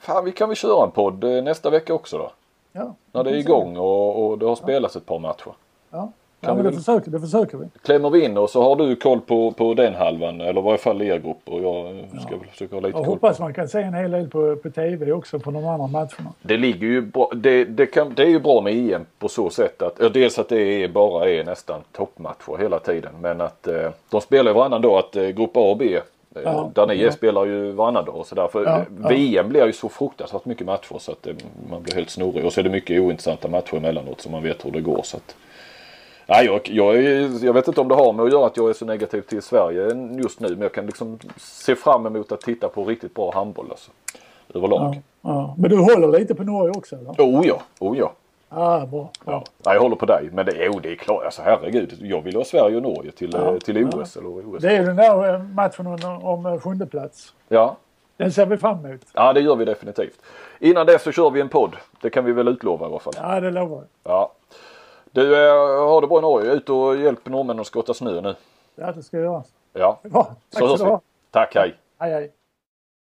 Fan vi kan väl köra en podd eh, nästa vecka också då? Ja, När det är igång och, och det har spelats ett par matcher. Ja, ja men det försöker, det försöker vi. Klämmer vi in och så har du koll på, på den halvan eller i varje fall er grupp och jag ska väl försöka ha lite Jag koll. hoppas man kan se en hel del på, på TV också på de andra matcherna. Det ligger ju bra, det, det, kan, det är ju bra med EM på så sätt att ja, dels att det är, bara är nästan toppmatcher hela tiden men att eh, de spelar ju varannan dag att eh, grupp A och B eh, Ja, där ni ja. spelar ju varannan dag och sådär. För Ja, ja. VM blir ju så fruktansvärt mycket matcher så att eh, man blir helt snurrig och så är det mycket ointressanta matcher emellanåt så man vet hur det går. Så att, Nej, jag, jag, är, jag vet inte om det har med att göra att jag är så negativ till Sverige just nu men jag kan liksom se fram emot att titta på riktigt bra handboll alltså. Överlag. Ja, ja. Men du håller lite på Norge också eller? Oh ja, oh ja. Ja, bra. Ja. Nej, jag håller på dig. Men det, jo, det är klart. Alltså herregud. Jag vill ha Sverige och Norge till, Ja. eh, till OS. Eller OS. Det är den där eh, matchen om, om eh, sjunde plats. Ja. Den ser vi fram emot. ja, det gör vi definitivt. Innan det så kör vi en podd. Det kan vi väl utlova i alla fall. Ja, det lovar jag. Ja. Du, eh, har det bra i Norge. Ut och hjälp norrmännen att skotta snö nu. Ja, det ska jag göra. Ja, Bra. Tack så hörs vi. Tack, hej. Hej, hej.